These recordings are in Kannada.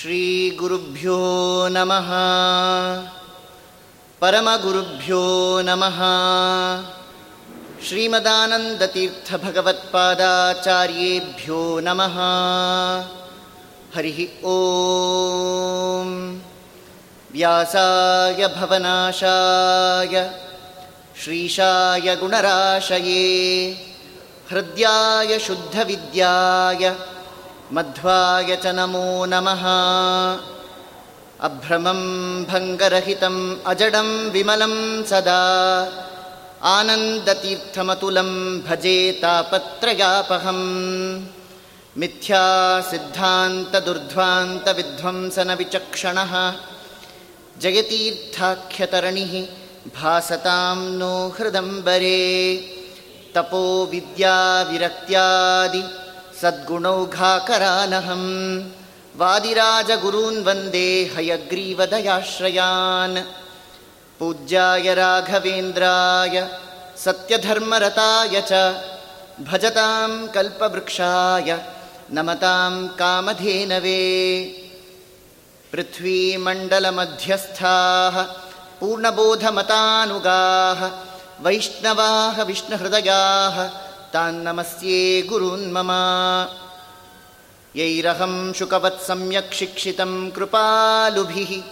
श्रीगुरुभ्यो नमः। परमगुरुभ्यो नमः। श्रीमदानन्दतीर्थभगवत्पादाचार्येभ्यो नमः। हरिः ॐ व्यासाय भवनाशाय। श्रीशाय गुणराशये। हृद्याय शुद्धविद्याय मध्वाय च नमो। नमः अभ्रमं भङ्गरहितम् अजडं विमलं सदा। आनन्दतीर्थमतुलं भजे तापत्रयापहम्। मिथ्यासिद्धान्तदुर्ध्वान्तविध्वंसनविचक्षणः जयतीर्थाख्यतरणिः भासतां नो हृदम्बरे। तपो विद्याविरक्त्यादि सद्गुणौघाकरानहं वादिराजगुरून् वन्दे हयग्रीवदयाश्रयान्। पूज्याय राघवेन्द्राय सत्यधर्मरताय च भजतां कल्पवृक्षाय नमतां कामधेनवे। पृथ्वीमण्डलमध्यस्थाः पूर्णबोधमतानुगाः वैष्णवाः विष्णुहृदयाः तान्नमस्ये गुरून्मम यैरहं शुकवत् सम्यक् शिक्षितं कृपालुभिः।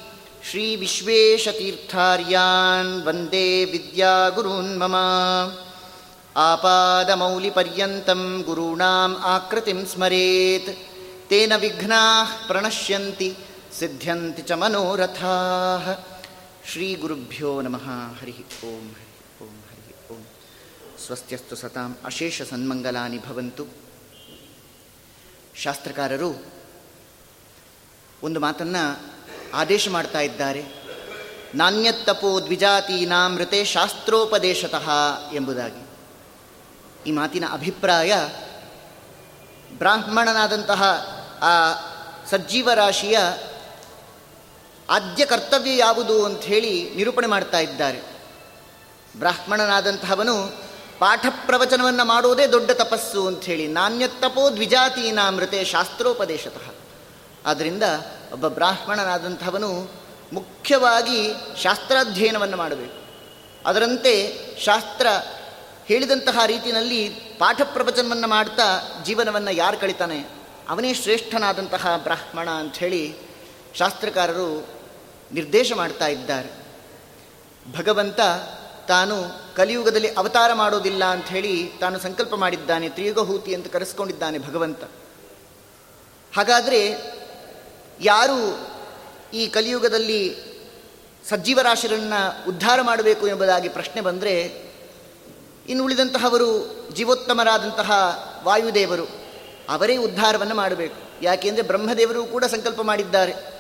श्रीविश्वेशतीर्थार्यान् वन्दे विद्यागुरून्मम आपादमौलिपर्यन्तं गुरूणाम् आकृतिं स्मरेत्। तेन विघ्नाः प्रणश्यन्ति सिद्ध्यन्ति च मनोरथाः। श्रीगुरुभ्यो नमः। हरिः ओं हरिः ओं हरिः ओं ಸ್ವಸ್ತ್ಯಸ್ತು ಸತಾಂ ಅಶೇಷ ಸನ್ಮಂಗಲಾನಿ ಭವಂತು. ಶಾಸ್ತ್ರಕಾರರು ಒಂದು ಮಾತನ್ನು ಆದೇಶ ಮಾಡ್ತಾ ಇದ್ದಾರೆ. ನಾಣ್ಯತ್ತಪೋ ದ್ವಿಜಾತೀನಾಮೃತೆ ಶಾಸ್ತ್ರೋಪದೇಶತಃ ಎಂಬುದಾಗಿ. ಈ ಮಾತಿನ ಅಭಿಪ್ರಾಯ ಬ್ರಾಹ್ಮಣನಾದಂತಹ ಆ ಸಜ್ಜೀವರಾಶಿಯ ಆದ್ಯ ಕರ್ತವ್ಯ ಯಾವುದು ಅಂಥೇಳಿ ನಿರೂಪಣೆ ಮಾಡ್ತಾ ಇದ್ದಾರೆ. ಬ್ರಾಹ್ಮಣನಾದಂತಹವನು ಪಾಠ ಪ್ರವಚನವನ್ನು ಮಾಡುವುದೇ ದೊಡ್ಡ ತಪಸ್ಸು ಅಂಥೇಳಿ ನಾಣ್ಯತ್ತಪೋ ದ್ವಿಜಾತೀನಾಮೃತೆ ಶಾಸ್ತ್ರೋಪದೇಶತಃ. ಆದ್ದರಿಂದ ಒಬ್ಬ ಬ್ರಾಹ್ಮಣನಾದಂಥವನು ಮುಖ್ಯವಾಗಿ ಶಾಸ್ತ್ರಾಧ್ಯಯನವನ್ನು ಮಾಡಬೇಕು. ಅದರಂತೆ ಶಾಸ್ತ್ರ ಹೇಳಿದಂತಹ ರೀತಿಯಲ್ಲಿ ಪಾಠ ಪ್ರವಚನವನ್ನು ಮಾಡ್ತಾ ಜೀವನವನ್ನು ಯಾರು ಕಳಿತಾನೆ? ಅವನೇ ಶ್ರೇಷ್ಠನಾದಂತಹ ಬ್ರಾಹ್ಮಣ ಅಂಥೇಳಿ ಶಾಸ್ತ್ರಕಾರರು ನಿರ್ದೇಶ ಮಾಡ್ತಾ ಇದ್ದಾರೆ. ಭಗವಂತ ತಾನು ಕಲಿಯುಗದಲ್ಲಿ ಅವತಾರ ಮಾಡೋದಿಲ್ಲ ಅಂತ ಹೇಳಿ ತಾನು ಸಂಕಲ್ಪ ಮಾಡಿದ್ದಾನೆ, ತ್ರಿಯುಗಹೂತಿ ಅಂತ ಕರೆಸ್ಕೊಂಡಿದ್ದಾನೆ ಭಗವಂತ. ಹಾಗಾದರೆ ಯಾರು ಈ ಕಲಿಯುಗದಲ್ಲಿ ಸಜ್ಜೀವರಾಶಿಗಳನ್ನು ಉದ್ಧಾರ ಮಾಡಬೇಕು ಎಂಬುದಾಗಿ ಪ್ರಶ್ನೆ ಬಂದರೆ, ಇನ್ನು ಉಳಿದಂತಹವರು ಜೀವೋತ್ತಮರಾದಂತಹ ವಾಯುದೇವರು, ಅವರೇ ಉದ್ಧಾರವನ್ನು ಮಾಡಬೇಕು. ಯಾಕೆಂದರೆ ಬ್ರಹ್ಮದೇವರು ಕೂಡ ಸಂಕಲ್ಪ ಮಾಡಿದ್ದಾರೆ.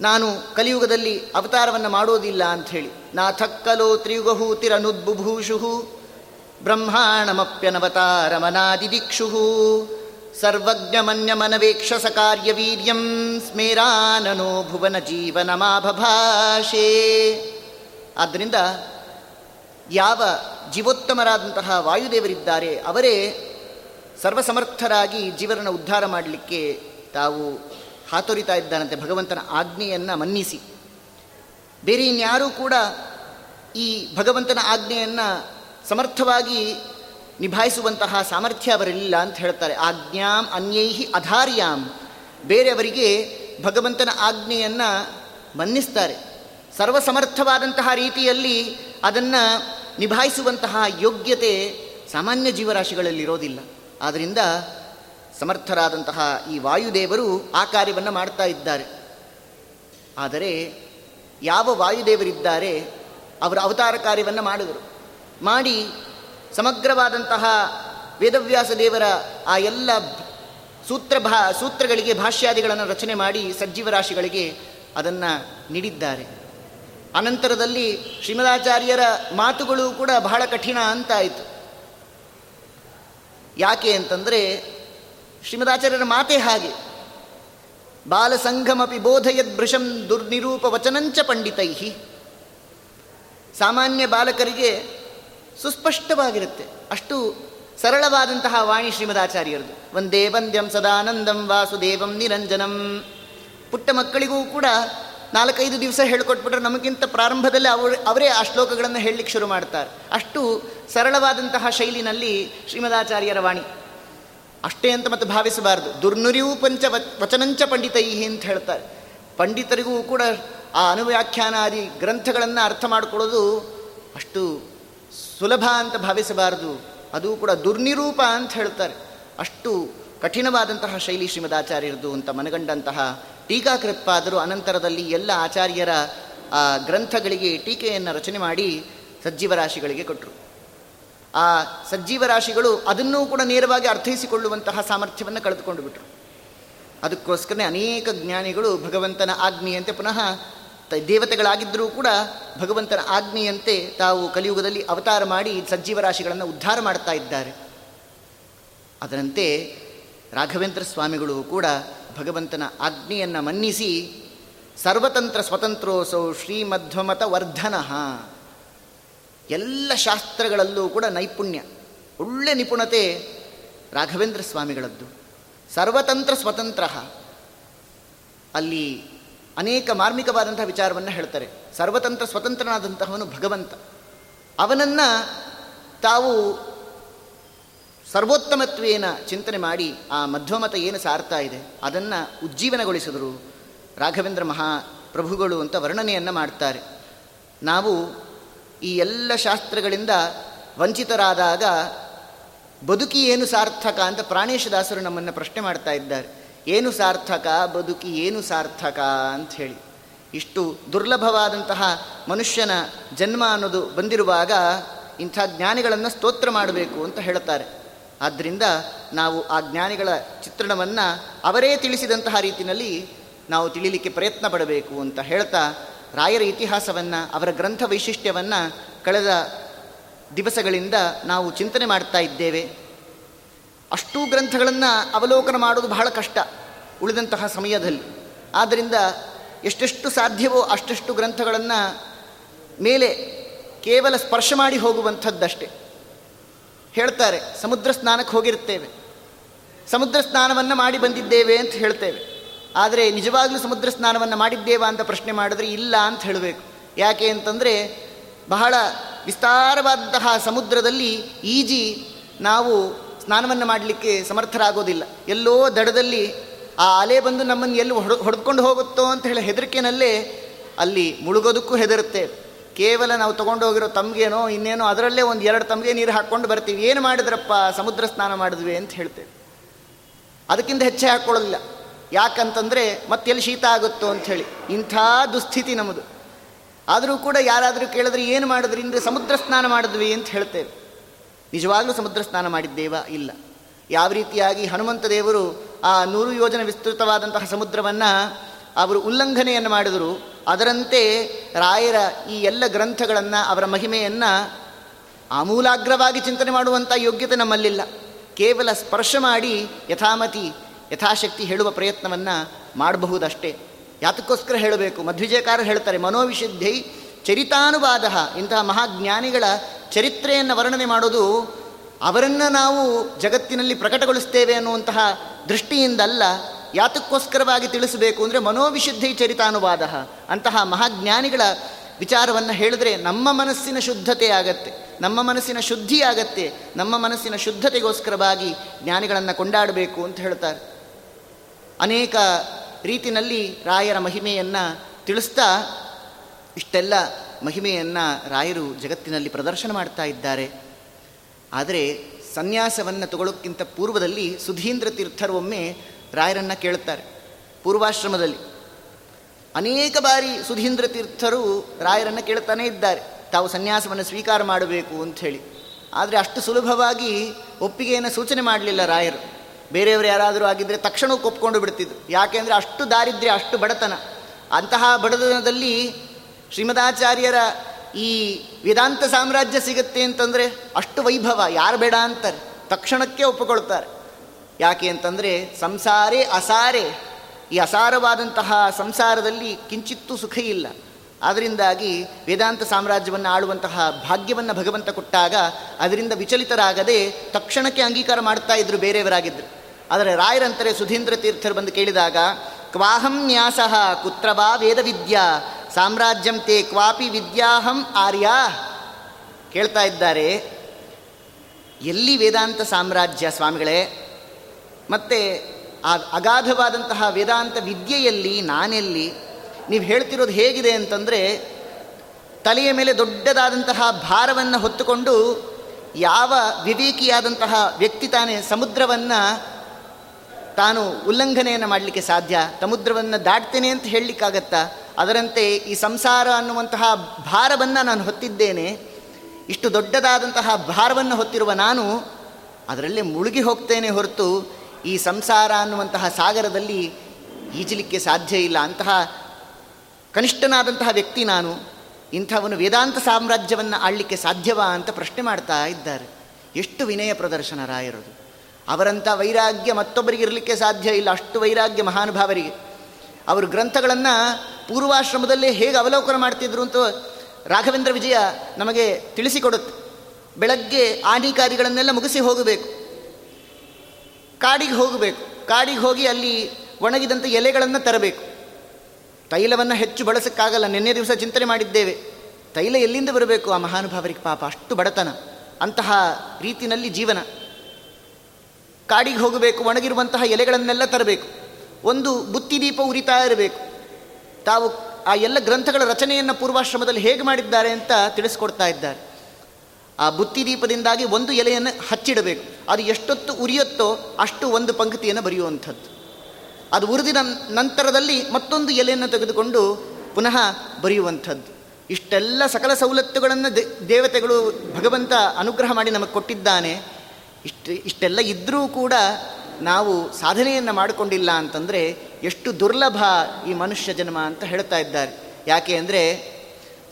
ನಾನು ಕಲಿಯುಗದಲ್ಲಿ ಅವತಾರವನ್ನು ಮಾಡೋದಿಲ್ಲ ಅಂಥೇಳಿ. ನಾಥಕ್ಕಲೋ ತ್ರಿಯುಗಹೂತಿರನುದ್ಬುಭೂಷು ಬ್ರಹ್ಮಾಣಮಪ್ಯನವತಾರಮನಾದಿದಿಕ್ಷು ಸರ್ವಜ್ಞಮನ್ಯಮನವೇಕ್ಷಸ ಕಾರ್ಯವೀರ್ಯಂ ಸ್ಮೇರಾನನೋ ಭುವನ ಜೀವನ ಮಾಭಭಾಷೆ ಆದ್ದರಿಂದ ಯಾವ ಜೀವೋತ್ತಮರಾದಂತಹ ವಾಯುದೇವರಿದ್ದಾರೆ, ಅವರೇ ಸರ್ವಸಮರ್ಥರಾಗಿ ಜೀವನ ಉದ್ಧಾರ ಮಾಡಲಿಕ್ಕೆ ತಾವು ಹಾತೊರಿತಾ ಇದ್ದಾನಂತೆ. ಭಗವಂತನ ಆಜ್ಞೆಯನ್ನು ಮನ್ನಿಸಿ. ಬೇರೆ ಇನ್ಯಾರೂ ಕೂಡ ಈ ಭಗವಂತನ ಆಜ್ಞೆಯನ್ನು ಸಮರ್ಥವಾಗಿ ನಿಭಾಯಿಸುವಂತಹ ಸಾಮರ್ಥ್ಯ ಅವರಿಲ್ಲ ಅಂತ ಹೇಳ್ತಾರೆ. ಆಜ್ಞಾಂ ಅನ್ಯೈಹಿ ಅಧಾರ್ಯಾಂ. ಬೇರೆಯವರಿಗೆ ಭಗವಂತನ ಆಜ್ಞೆಯನ್ನು ಮನ್ನಿಸ್ತಾರೆ. ಸರ್ವಸಮರ್ಥವಾದಂತಹ ರೀತಿಯಲ್ಲಿ ಅದನ್ನು ನಿಭಾಯಿಸುವಂತಹ ಯೋಗ್ಯತೆ ಸಾಮಾನ್ಯ ಜೀವರಾಶಿಗಳಲ್ಲಿರೋದಿಲ್ಲ. ಆದ್ದರಿಂದ ಸಮರ್ಥರಾದಂತಹ ಈ ವಾಯುದೇವರು ಆ ಕಾರ್ಯವನ್ನು ಮಾಡ್ತಾ ಇದ್ದಾರೆ. ಆದರೆ ಯಾವ ವಾಯುದೇವರಿದ್ದಾರೆ, ಅವರ ಅವತಾರ ಕಾರ್ಯವನ್ನು ಮಾಡಿದರು. ಮಾಡಿ ಸಮಗ್ರವಾದಂತಹ ವೇದವ್ಯಾಸ ದೇವರ ಆ ಎಲ್ಲ ಸೂತ್ರ ಭಾ, ಸೂತ್ರಗಳಿಗೆ, ಭಾಷ್ಯಾದಿಗಳನ್ನು ರಚನೆ ಮಾಡಿ ಸಜ್ಜೀವರಾಶಿಗಳಿಗೆ ಅದನ್ನು ನೀಡಿದ್ದಾರೆ. ಅನಂತರದಲ್ಲಿ ಶ್ರೀಮದಾಚಾರ್ಯರ ಮಾತುಗಳು ಕೂಡ ಬಹಳ ಕಠಿಣ ಅಂತಾಯಿತು ಯಾಕೆ ಅಂತಂದರೆ ಶ್ರೀಮದಾಚಾರ್ಯರ ಮಾತೆ ಹಾಗೆ. ಬಾಲಸಂಘಮಪಿ ಬೋಧಯದ್ ಭೃಶಂ ದುರ್ನಿರೂಪ ವಚನಂಚ ಪಂಡಿತೈ ಸಾಮಾನ್ಯ ಬಾಲಕರಿಗೆ ಸುಸ್ಪಷ್ಟವಾಗಿರುತ್ತೆ. ಅಷ್ಟು ಸರಳವಾದಂತಹ ವಾಣಿ ಶ್ರೀಮದಾಚಾರ್ಯರದು. ವಂದೇ ವಂದ್ಯಂ ಸದಾನಂದಂ ವಾಸುದೇವಂ ನಿರಂಜನಂ. ಪುಟ್ಟ ಮಕ್ಕಳಿಗೂ ಕೂಡ ನಾಲ್ಕೈದು ದಿವಸ ಹೇಳಿಕೊಟ್ಬಿಟ್ರೆ ನಮಗಿಂತ ಪ್ರಾರಂಭದಲ್ಲಿ ಅವರು, ಅವರೇ ಆ ಶ್ಲೋಕಗಳನ್ನು ಹೇಳಲಿಕ್ಕೆ ಶುರು ಮಾಡ್ತಾರೆ. ಅಷ್ಟು ಸರಳವಾದಂತಹ ಶೈಲಿನಲ್ಲಿ ಶ್ರೀಮದಾಚಾರ್ಯರ ವಾಣಿ. ಅಷ್ಟೇ ಅಂತ ಮತ್ತೆ ಭಾವಿಸಬಾರದು. ದುರ್ನುರಿಯೂ ಪಂಚ ವಚನಂಚ ಪಂಡಿತೈ ಅಂತ ಹೇಳ್ತಾರೆ. ಪಂಡಿತರಿಗೂ ಕೂಡ ಆ ಅನುವ್ಯಾಖ್ಯಾನಾದಿ ಗ್ರಂಥಗಳನ್ನು ಅರ್ಥ ಮಾಡಿಕೊಳ್ಳೋದು ಅಷ್ಟು ಸುಲಭ ಅಂತ ಭಾವಿಸಬಾರದು. ಅದು ಕೂಡ ದುರ್ನಿರೂಪ ಅಂತ ಹೇಳ್ತಾರೆ. ಅಷ್ಟು ಕಠಿಣವಾದಂತಹ ಶೈಲಿ ಶ್ರೀಮದಾಚಾರ್ಯರದು ಅಂತ ಮನಗಂಡಂತಹ ಟೀಕಾಕೃತ್ಪಾದರು ಅನಂತರದಲ್ಲಿ ಎಲ್ಲ ಆಚಾರ್ಯರ ಆ ಗ್ರಂಥಗಳಿಗೆ ಟೀಕೆಯನ್ನು ರಚನೆ ಮಾಡಿ ಸಜ್ಜೀವರಾಶಿಗಳಿಗೆ ಕೊಟ್ಟರು ಆ ಸಜ್ಜೀವರಾಶಿಗಳು ಅದನ್ನೂ ಕೂಡ ನೇರವಾಗಿ ಅರ್ಥೈಸಿಕೊಳ್ಳುವಂತಹ ಸಾಮರ್ಥ್ಯವನ್ನು ಕಳೆದುಕೊಂಡು ಬಿಟ್ಟರು ಅದಕ್ಕೋಸ್ಕರನೇ ಅನೇಕ ಜ್ಞಾನಿಗಳು ಭಗವಂತನ ಆಜ್ಞೆಯಂತೆ ಪುನಃ ದೇವತೆಗಳಾಗಿದ್ದರೂ ಕೂಡ ಭಗವಂತನ ಆಜ್ಞೆಯಂತೆ ತಾವು ಕಲಿಯುಗದಲ್ಲಿ ಅವತಾರ ಮಾಡಿ ಸಜ್ಜೀವರಾಶಿಗಳನ್ನು ಉದ್ಧಾರ ಮಾಡ್ತಾ ಇದ್ದಾರೆ. ಅದರಂತೆ ರಾಘವೇಂದ್ರ ಸ್ವಾಮಿಗಳು ಕೂಡ ಭಗವಂತನ ಆಜ್ಞೆಯನ್ನು ಮನ್ನಿಸಿ ಸರ್ವತಂತ್ರ ಸ್ವತಂತ್ರೋಸೌ ಶ್ರೀಮಧ್ವಮತ ವರ್ಧನ ಎಲ್ಲ ಶಾಸ್ತ್ರಗಳಲ್ಲೂ ಕೂಡ ನೈಪುಣ್ಯ. ಒಳ್ಳೆ ನಿಪುಣತೆ ರಾಘವೇಂದ್ರ ಸ್ವಾಮಿಗಳದ್ದು. ಸರ್ವತಂತ್ರ ಸ್ವತಂತ್ರ. ಅಲ್ಲಿ ಅನೇಕ ಮಾರ್ಮಿಕವಾದಂತಹ ವಿಚಾರವನ್ನು ಹೇಳ್ತಾರೆ. ಸರ್ವತಂತ್ರ ಸ್ವತಂತ್ರನಾದಂತಹವನು ಭಗವಂತ. ಅವನನ್ನು ತಾವು ಸರ್ವೋತ್ತಮತ್ವೇನ ಚಿಂತನೆ ಮಾಡಿ ಆ ಮಧ್ವಮತ ಏನು ಸಾರ್ತಾ ಇದೆ, ಅದನ್ನು ಉಜ್ಜೀವನಗೊಳಿಸಿದರು ರಾಘವೇಂದ್ರ ಮಹಾಪ್ರಭುಗಳು ಅಂತ ವರ್ಣನೆಯನ್ನು ಮಾಡ್ತಾರೆ. ನಾವು ಈ ಎಲ್ಲ ಶಾಸ್ತ್ರಗಳಿಂದ ವಂಚಿತರಾದಾಗ ಬದುಕಿ ಏನು ಸಾರ್ಥಕ ಅಂತ ಪ್ರಾಣೇಶದಾಸರು ನಮ್ಮನ್ನು ಪ್ರಶ್ನೆ ಮಾಡ್ತಾ ಇದ್ದಾರೆ. ಏನು ಸಾರ್ಥಕ? ಬದುಕಿ ಏನು ಸಾರ್ಥಕ ಅಂತ ಹೇಳಿ. ಇಷ್ಟು ದುರ್ಲಭವಾದಂತಹ ಮನುಷ್ಯನ ಜನ್ಮ ಅನ್ನೋದು ಬಂದಿರುವಾಗ ಇಂಥ ಜ್ಞಾನಿಗಳನ್ನು ಸ್ತೋತ್ರ ಮಾಡಬೇಕು ಅಂತ ಹೇಳ್ತಾರೆ. ಆದ್ದರಿಂದ ನಾವು ಆ ಜ್ಞಾನಿಗಳ ಚಿತ್ರಣವನ್ನು ಅವರೇ ತಿಳಿಸಿದಂತಹ ರೀತಿಯಲ್ಲಿ ನಾವು ತಿಳಿಲಿಕ್ಕೆ ಪ್ರಯತ್ನ ಪಡಬೇಕು ಅಂತ ಹೇಳ್ತಾ ರಾಯರ ಇತಿಹಾಸವನ್ನು, ಅವರ ಗ್ರಂಥ ವೈಶಿಷ್ಟ್ಯವನ್ನು ಕಳೆದ ದಿವಸಗಳಿಂದ ನಾವು ಚಿಂತನೆ ಮಾಡ್ತಾ ಇದ್ದೇವೆ. ಅಷ್ಟೂ ಗ್ರಂಥಗಳನ್ನು ಅವಲೋಕನ ಮಾಡೋದು ಬಹಳ ಕಷ್ಟ ಉಳಿದಂತಹ ಸಮಯದಲ್ಲಿ. ಆದ್ದರಿಂದ ಎಷ್ಟೆಷ್ಟು ಸಾಧ್ಯವೋ ಅಷ್ಟೆಷ್ಟು ಗ್ರಂಥಗಳನ್ನು ಮೇಲೆ ಕೇವಲ ಸ್ಪರ್ಶ ಮಾಡಿ ಹೋಗುವಂಥದ್ದಷ್ಟೇ. ಹೇಳ್ತಾರೆ, ಸಮುದ್ರ ಸ್ನಾನಕ್ಕೆ ಹೋಗಿರ್ತೇವೆ ಸಮುದ್ರ ಸ್ನಾನವನ್ನು ಮಾಡಿ ಬಂದಿದ್ದೇವೆ ಅಂತ ಹೇಳ್ತೇವೆ. ಆದರೆ ನಿಜವಾಗ್ಲೂ ಸಮುದ್ರ ಸ್ನಾನವನ್ನು ಮಾಡಿದ್ದೇವಾ ಅಂತ ಪ್ರಶ್ನೆ ಮಾಡಿದ್ರೆ ಇಲ್ಲ ಅಂತ ಹೇಳಬೇಕು. ಯಾಕೆ ಅಂತಂದರೆ ಬಹಳ ವಿಸ್ತಾರವಾದಂತಹ ಸಮುದ್ರದಲ್ಲಿ ಈಜಿ ನಾವು ಸ್ನಾನವನ್ನು ಮಾಡಲಿಕ್ಕೆ ಸಮರ್ಥರಾಗೋದಿಲ್ಲ. ಎಲ್ಲೋ ದಡದಲ್ಲಿ ಆ ಅಲೆ ಬಂದು ನಮ್ಮನ್ನು ಎಲ್ಲಿ ಹೊಡ್ ಹೊಡೆದುಕೊಂಡು ಹೋಗುತ್ತೋ ಅಂತ ಹೇಳಿ ಹೆದರಿಕೆನಲ್ಲೇ ಅಲ್ಲಿ ಮುಳುಗೋದಕ್ಕೂ ಹೆದರುತ್ತೆ. ಕೇವಲ ನಾವು ತೊಗೊಂಡು ಹೋಗಿರೋ ತಮಗೇನೋ ಇನ್ನೇನೋ ಅದರಲ್ಲೇ ಒಂದು ಎರಡು ತಮಗೆ ನೀರು ಹಾಕ್ಕೊಂಡು ಬರ್ತೀವಿ. ಏನು ಮಾಡಿದ್ರಪ್ಪ ಸಮುದ್ರ ಸ್ನಾನ ಮಾಡಿದ್ವಿ ಅಂತ ಹೇಳ್ತೇವೆ. ಅದಕ್ಕಿಂತ ಹೆಚ್ಚೆ ಹಾಕ್ಕೊಳ್ಳೋದಿಲ್ಲ. ಯಾಕಂತಂದರೆ ಮತ್ತೆಲ್ಲಿ ಶೀತ ಆಗುತ್ತೋ ಅಂಥೇಳಿ ಇಂಥ ದುಸ್ಥಿತಿ ನಮ್ಮದು. ಆದರೂ ಕೂಡ ಯಾರಾದರೂ ಕೇಳಿದ್ರೆ ಏನು ಮಾಡಿದ್ರಿ? ಅಂದರೆ ಸಮುದ್ರ ಸ್ನಾನ ಮಾಡಿದ್ವಿ ಅಂತ ಹೇಳ್ತೇವೆ. ನಿಜವಾಗ್ಲೂ ಸಮುದ್ರ ಸ್ನಾನ ಮಾಡಿದ್ದೇವಾ? ಇಲ್ಲ. ಯಾವ ರೀತಿಯಾಗಿ ಹನುಮಂತ ದೇವರು ಆ ನೂರು ಯೋಜನೆ ವಿಸ್ತೃತವಾದಂತಹ ಸಮುದ್ರವನ್ನು ಅವರು ಉಲ್ಲಂಘನೆಯನ್ನು ಮಾಡಿದರು, ಅದರಂತೆ ರಾಯರ ಈ ಎಲ್ಲ ಗ್ರಂಥಗಳನ್ನು ಅವರ ಮಹಿಮೆಯನ್ನು ಆಮೂಲಾಗ್ರವಾಗಿ ಚಿಂತನೆ ಮಾಡುವಂಥ ಯೋಗ್ಯತೆ ನಮ್ಮಲ್ಲಿಲ್ಲ. ಕೇವಲ ಸ್ಪರ್ಶ ಮಾಡಿ ಯಥಾಮತಿ ಯಥಾಶಕ್ತಿ ಹೇಳುವ ಪ್ರಯತ್ನವನ್ನು ಮಾಡಬಹುದಷ್ಟೇ. ಯಾತಕ್ಕೋಸ್ಕರ ಹೇಳಬೇಕು? ಮಧ್ವಿಜಯಕಾರ ಹೇಳ್ತಾರೆ, ಮನೋವಿಶುದ್ಧೈ ಚರಿತಾನುವಾದ. ಇಂತಹ ಮಹಾಜ್ಞಾನಿಗಳ ಚರಿತ್ರೆಯನ್ನು ವರ್ಣನೆ ಮಾಡೋದು ಅವರನ್ನು ನಾವು ಜಗತ್ತಿನಲ್ಲಿ ಪ್ರಕಟಗೊಳಿಸ್ತೇವೆ ಅನ್ನುವಂತಹ ದೃಷ್ಟಿಯಿಂದಲ್ಲ ಯಾತಕ್ಕೋಸ್ಕರವಾಗಿ ತಿಳಿಸಬೇಕು ಅಂದರೆ ಮನೋವಿಶುದ್ಧಿ ಚರಿತಾನುವಾದ. ಅಂತಹ ಮಹಾಜ್ಞಾನಿಗಳ ವಿಚಾರವನ್ನು ಹೇಳಿದ್ರೆ ನಮ್ಮ ಮನಸ್ಸಿನ ಶುದ್ಧತೆ ಆಗತ್ತೆ. ನಮ್ಮ ಮನಸ್ಸಿನ ಶುದ್ಧಿ ಆಗತ್ತೆ. ನಮ್ಮ ಮನಸ್ಸಿನ ಶುದ್ಧತೆಗೋಸ್ಕರವಾಗಿ ಜ್ಞಾನಿಗಳನ್ನು ಕೊಂಡಾಡಬೇಕು ಅಂತ ಹೇಳ್ತಾರೆ. ಅನೇಕ ರೀತಿಯಲ್ಲಿ ರಾಯರ ಮಹಿಮೆಯನ್ನು ತಿಳಿಸ್ತಾ ಇಷ್ಟೆಲ್ಲ ಮಹಿಮೆಯನ್ನು ರಾಯರು ಜಗತ್ತಿನಲ್ಲಿ ಪ್ರದರ್ಶನ ಮಾಡ್ತಾ ಇದ್ದಾರೆ. ಆದರೆ ಸನ್ಯಾಸವನ್ನು ತಗೊಳ್ಳೋಕ್ಕಿಂತ ಪೂರ್ವದಲ್ಲಿ ಸುಧೀಂದ್ರ ತೀರ್ಥರು ಒಮ್ಮೆ ರಾಯರನ್ನು ಕೇಳುತ್ತಾರೆ. ಪೂರ್ವಾಶ್ರಮದಲ್ಲಿ ಅನೇಕ ಬಾರಿ ಸುಧೀಂದ್ರ ತೀರ್ಥರು ರಾಯರನ್ನು ಕೇಳ್ತಾನೇ ಇದ್ದಾರೆ. ತಾವು ಸನ್ಯಾಸವನ್ನು ಸ್ವೀಕಾರ ಮಾಡಬೇಕು ಅಂಥೇಳಿ ಆದರೆ ಅಷ್ಟು ಸುಲಭವಾಗಿ ಒಪ್ಪಿಗೆಯನ್ನು ಸೂಚನೆ ಮಾಡಲಿಲ್ಲ ರಾಯರು. ಬೇರೆಯವರು ಯಾರಾದರೂ ಆಗಿದ್ದರೆ ತಕ್ಷಣ ಒಪ್ಕೊಂಡು ಬಿಡ್ತಿದ್ರು. ಯಾಕೆಂದರೆ ಅಷ್ಟು ದಾರಿದ್ರ್ಯ, ಅಷ್ಟು ಬಡತನ. ಅಂತಹ ಬಡತನದಲ್ಲಿ ಶ್ರೀಮದಾಚಾರ್ಯರ ಈ ವೇದಾಂತ ಸಾಮ್ರಾಜ್ಯ ಸಿಗುತ್ತೆ ಅಂತಂದರೆ ಅಷ್ಟು ವೈಭವ. ಯಾರು ಬೇಡ ಅಂತಾರೆ. ತಕ್ಷಣಕ್ಕೆ ಒಪ್ಪಿಕೊಳ್ತಾರೆ ಯಾಕೆ ಅಂತಂದರೆ ಸಂಸಾರೇ ಅಸಾರೆ. ಈ ಅಸಾರವಾದಂತಹ ಸಂಸಾರದಲ್ಲಿ ಕಿಂಚಿತ್ತೂ ಸುಖ ಇಲ್ಲ. ಅದರಿಂದಾಗಿ ವೇದಾಂತ ಸಾಮ್ರಾಜ್ಯವನ್ನು ಆಳುವಂತಹ ಭಾಗ್ಯವನ್ನು ಭಗವಂತ ಕೊಟ್ಟಾಗ ಅದರಿಂದ ವಿಚಲಿತರಾಗದೆ ತಕ್ಷಣಕ್ಕೆ ಅಂಗೀಕಾರ ಮಾಡ್ತಾ ಇದ್ರು ಬೇರೆಯವರಾಗಿದ್ದರು ಆದರೆ ರಾಯರಂತರೆ ಸುಧೀಂದ್ರ ತೀರ್ಥರು ಬಂದು ಕೇಳಿದಾಗ, ಕ್ವಾಹಂ ನ್ಯಾಸ, ಕುತ್ರ ವಾ ವೇದವಿದ್ಯಾ, ಸಾಮ್ರಾಜ್ಯಂ ತೇ ಕ್ವಾಪಿ ವಿದ್ಯಾಹಂ ಆರ್ಯ? ಕೇಳ್ತಾ ಇದ್ದಾರೆ. ಎಲ್ಲಿ ವೇದಾಂತ ಸಾಮ್ರಾಜ್ಯ ಸ್ವಾಮಿಗಳೇ? ಮತ್ತು ಆ ಅಗಾಧವಾದಂತಹ ವೇದಾಂತ ವಿದ್ಯೆಯಲ್ಲಿ ನಾನೆಲ್ಲಿ? ನೀವು ಹೇಳ್ತಿರೋದು ಹೇಗಿದೆ ಅಂತಂದರೆ, ತಲೆಯ ಮೇಲೆ ದೊಡ್ಡದಾದಂತಹ ಭಾರವನ್ನು ಹೊತ್ತುಕೊಂಡು ಯಾವ ವಿವೇಕಿಯಾದಂತಹ ವ್ಯಕ್ತಿ ತಾನೇ ಸಮುದ್ರವನ್ನು ತಾನು ಉಲ್ಲಂಘನೆಯನ್ನು ಮಾಡಲಿಕ್ಕೆ ಸಾಧ್ಯ, ಸಮುದ್ರವನ್ನು ದಾಟ್ತೇನೆ ಅಂತ ಹೇಳಲಿಕ್ಕಾಗತ್ತಾ? ಅದರಂತೆ ಈ ಸಂಸಾರ ಅನ್ನುವಂತಹ ಭಾರವನ್ನು ನಾನು ಹೊತ್ತಿದ್ದೇನೆ, ಇಷ್ಟು ದೊಡ್ಡದಾದಂತಹ ಭಾರವನ್ನು ಹೊತ್ತಿರುವ ನಾನು ಅದರಲ್ಲೇ ಮುಳುಗಿ ಹೋಗ್ತೇನೆ ಹೊರತು ಈ ಸಂಸಾರ ಅನ್ನುವಂತಹ ಸಾಗರದಲ್ಲಿ ಈಜಲಿಕ್ಕೆ ಸಾಧ್ಯ ಇಲ್ಲ ಅಂತಹ ಕನಿಷ್ಠನಾದಂತಹ ವ್ಯಕ್ತಿ ನಾನು, ಇಂಥವನು ವೇದಾಂತ ಸಾಮ್ರಾಜ್ಯವನ್ನು ಆಳ್ಲಿಕ್ಕೆ ಸಾಧ್ಯವಾ ಅಂತ ಪ್ರಶ್ನೆ ಮಾಡ್ತಾ ಇದ್ದಾರೆ. ಎಷ್ಟು ವಿನಯ ಪ್ರದರ್ಶನ ರಾಯರದು. ಅವರಂಥ ವೈರಾಗ್ಯ ಮತ್ತೊಬ್ಬರಿಗೆ ಇರಲಿಕ್ಕೆ ಸಾಧ್ಯ ಇಲ್ಲ. ಅಷ್ಟು ವೈರಾಗ್ಯ ಮಹಾನುಭಾವರಿಗೆ. ಅವರು ಗ್ರಂಥಗಳನ್ನು ಪೂರ್ವಾಶ್ರಮದಲ್ಲೇ ಹೇಗೆ ಅವಲೋಕನ ಮಾಡ್ತಿದ್ರು ಅಂತ ರಾಘವೇಂದ್ರ ವಿಜಯ ನಮಗೆ ತಿಳಿಸಿಕೊಡುತ್ತೆ. ಬೆಳಗ್ಗೆ ಆನಿಕಾರಿಗಳನ್ನೆಲ್ಲ ಮುಗಿಸಿ ಹೋಗಬೇಕು. ಕಾಡಿಗೆ ಹೋಗಬೇಕು. ಕಾಡಿಗೆ ಹೋಗಿ ಅಲ್ಲಿ ಒಣಗಿದಂಥ ಎಲೆಗಳನ್ನು ತರಬೇಕು. ತೈಲವನ್ನು ಹೆಚ್ಚು ಬಳಸೋಕ್ಕಾಗಲ್ಲ. ನಿನ್ನೆ ದಿವಸ ಚಿಂತನೆ ಮಾಡಿದ್ದೇವೆ. ತೈಲ ಎಲ್ಲಿಂದ ಬರಬೇಕು? ಆ ಮಹಾನುಭಾವರಿಗೆ ಪಾಪ ಅಷ್ಟು ಬಡತನ. ಅಂತಹ ರೀತಿನಲ್ಲಿ ಜೀವನ. ಕಾಡಿಗೆ ಹೋಗಬೇಕು, ಒಣಗಿರುವಂತಹ ಎಲೆಗಳನ್ನೆಲ್ಲ ತರಬೇಕು. ಒಂದು ಬುತ್ತಿದೀಪ ಉರಿತಾ ಇರಬೇಕು. ತಾವು ಆ ಎಲ್ಲ ಗ್ರಂಥಗಳ ರಚನೆಯನ್ನು ಪೂರ್ವಾಶ್ರಮದಲ್ಲಿ ಹೇಗೆ ಮಾಡಿದ್ದಾರೆ ಅಂತ ತಿಳಿಸ್ಕೊಡ್ತಾ ಇದ್ದಾರೆ. ಆ ಬುತ್ತಿದೀಪದಿಂದಾಗಿ ಒಂದು ಎಲೆಯನ್ನು ಹಚ್ಚಿಡಬೇಕು. ಅದು ಎಷ್ಟೊತ್ತು ಉರಿಯುತ್ತೋ ಅಷ್ಟು ಒಂದು ಪಂಕ್ತಿಯನ್ನು ಬರೆಯುವಂಥದ್ದು. ಅದು ಉರಿದಿನ ನಂತರದಲ್ಲಿ ಮತ್ತೊಂದು ಎಲೆಯನ್ನು ತೆಗೆದುಕೊಂಡು ಪುನಃ ಬರೆಯುವಂಥದ್ದು. ಇಷ್ಟೆಲ್ಲ ಸಕಲ ಸವಲತ್ತುಗಳನ್ನು ದೇವತೆಗಳು ಭಗವಂತ ಅನುಗ್ರಹ ಮಾಡಿ ನಮಗೆ ಕೊಟ್ಟಿದ್ದಾನೆ. ಇಷ್ಟು, ಇಷ್ಟೆಲ್ಲ ಇದ್ದರೂ ಕೂಡ ನಾವು ಸಾಧನೆಯನ್ನು ಮಾಡಿಕೊಂಡಿಲ್ಲ ಅಂತಂದರೆ ಎಷ್ಟು ದುರ್ಲಭ ಈ ಮನುಷ್ಯ ಜನ್ಮ ಅಂತ ಹೇಳ್ತಾ ಇದ್ದಾರೆ. ಯಾಕೆ ಅಂದರೆ,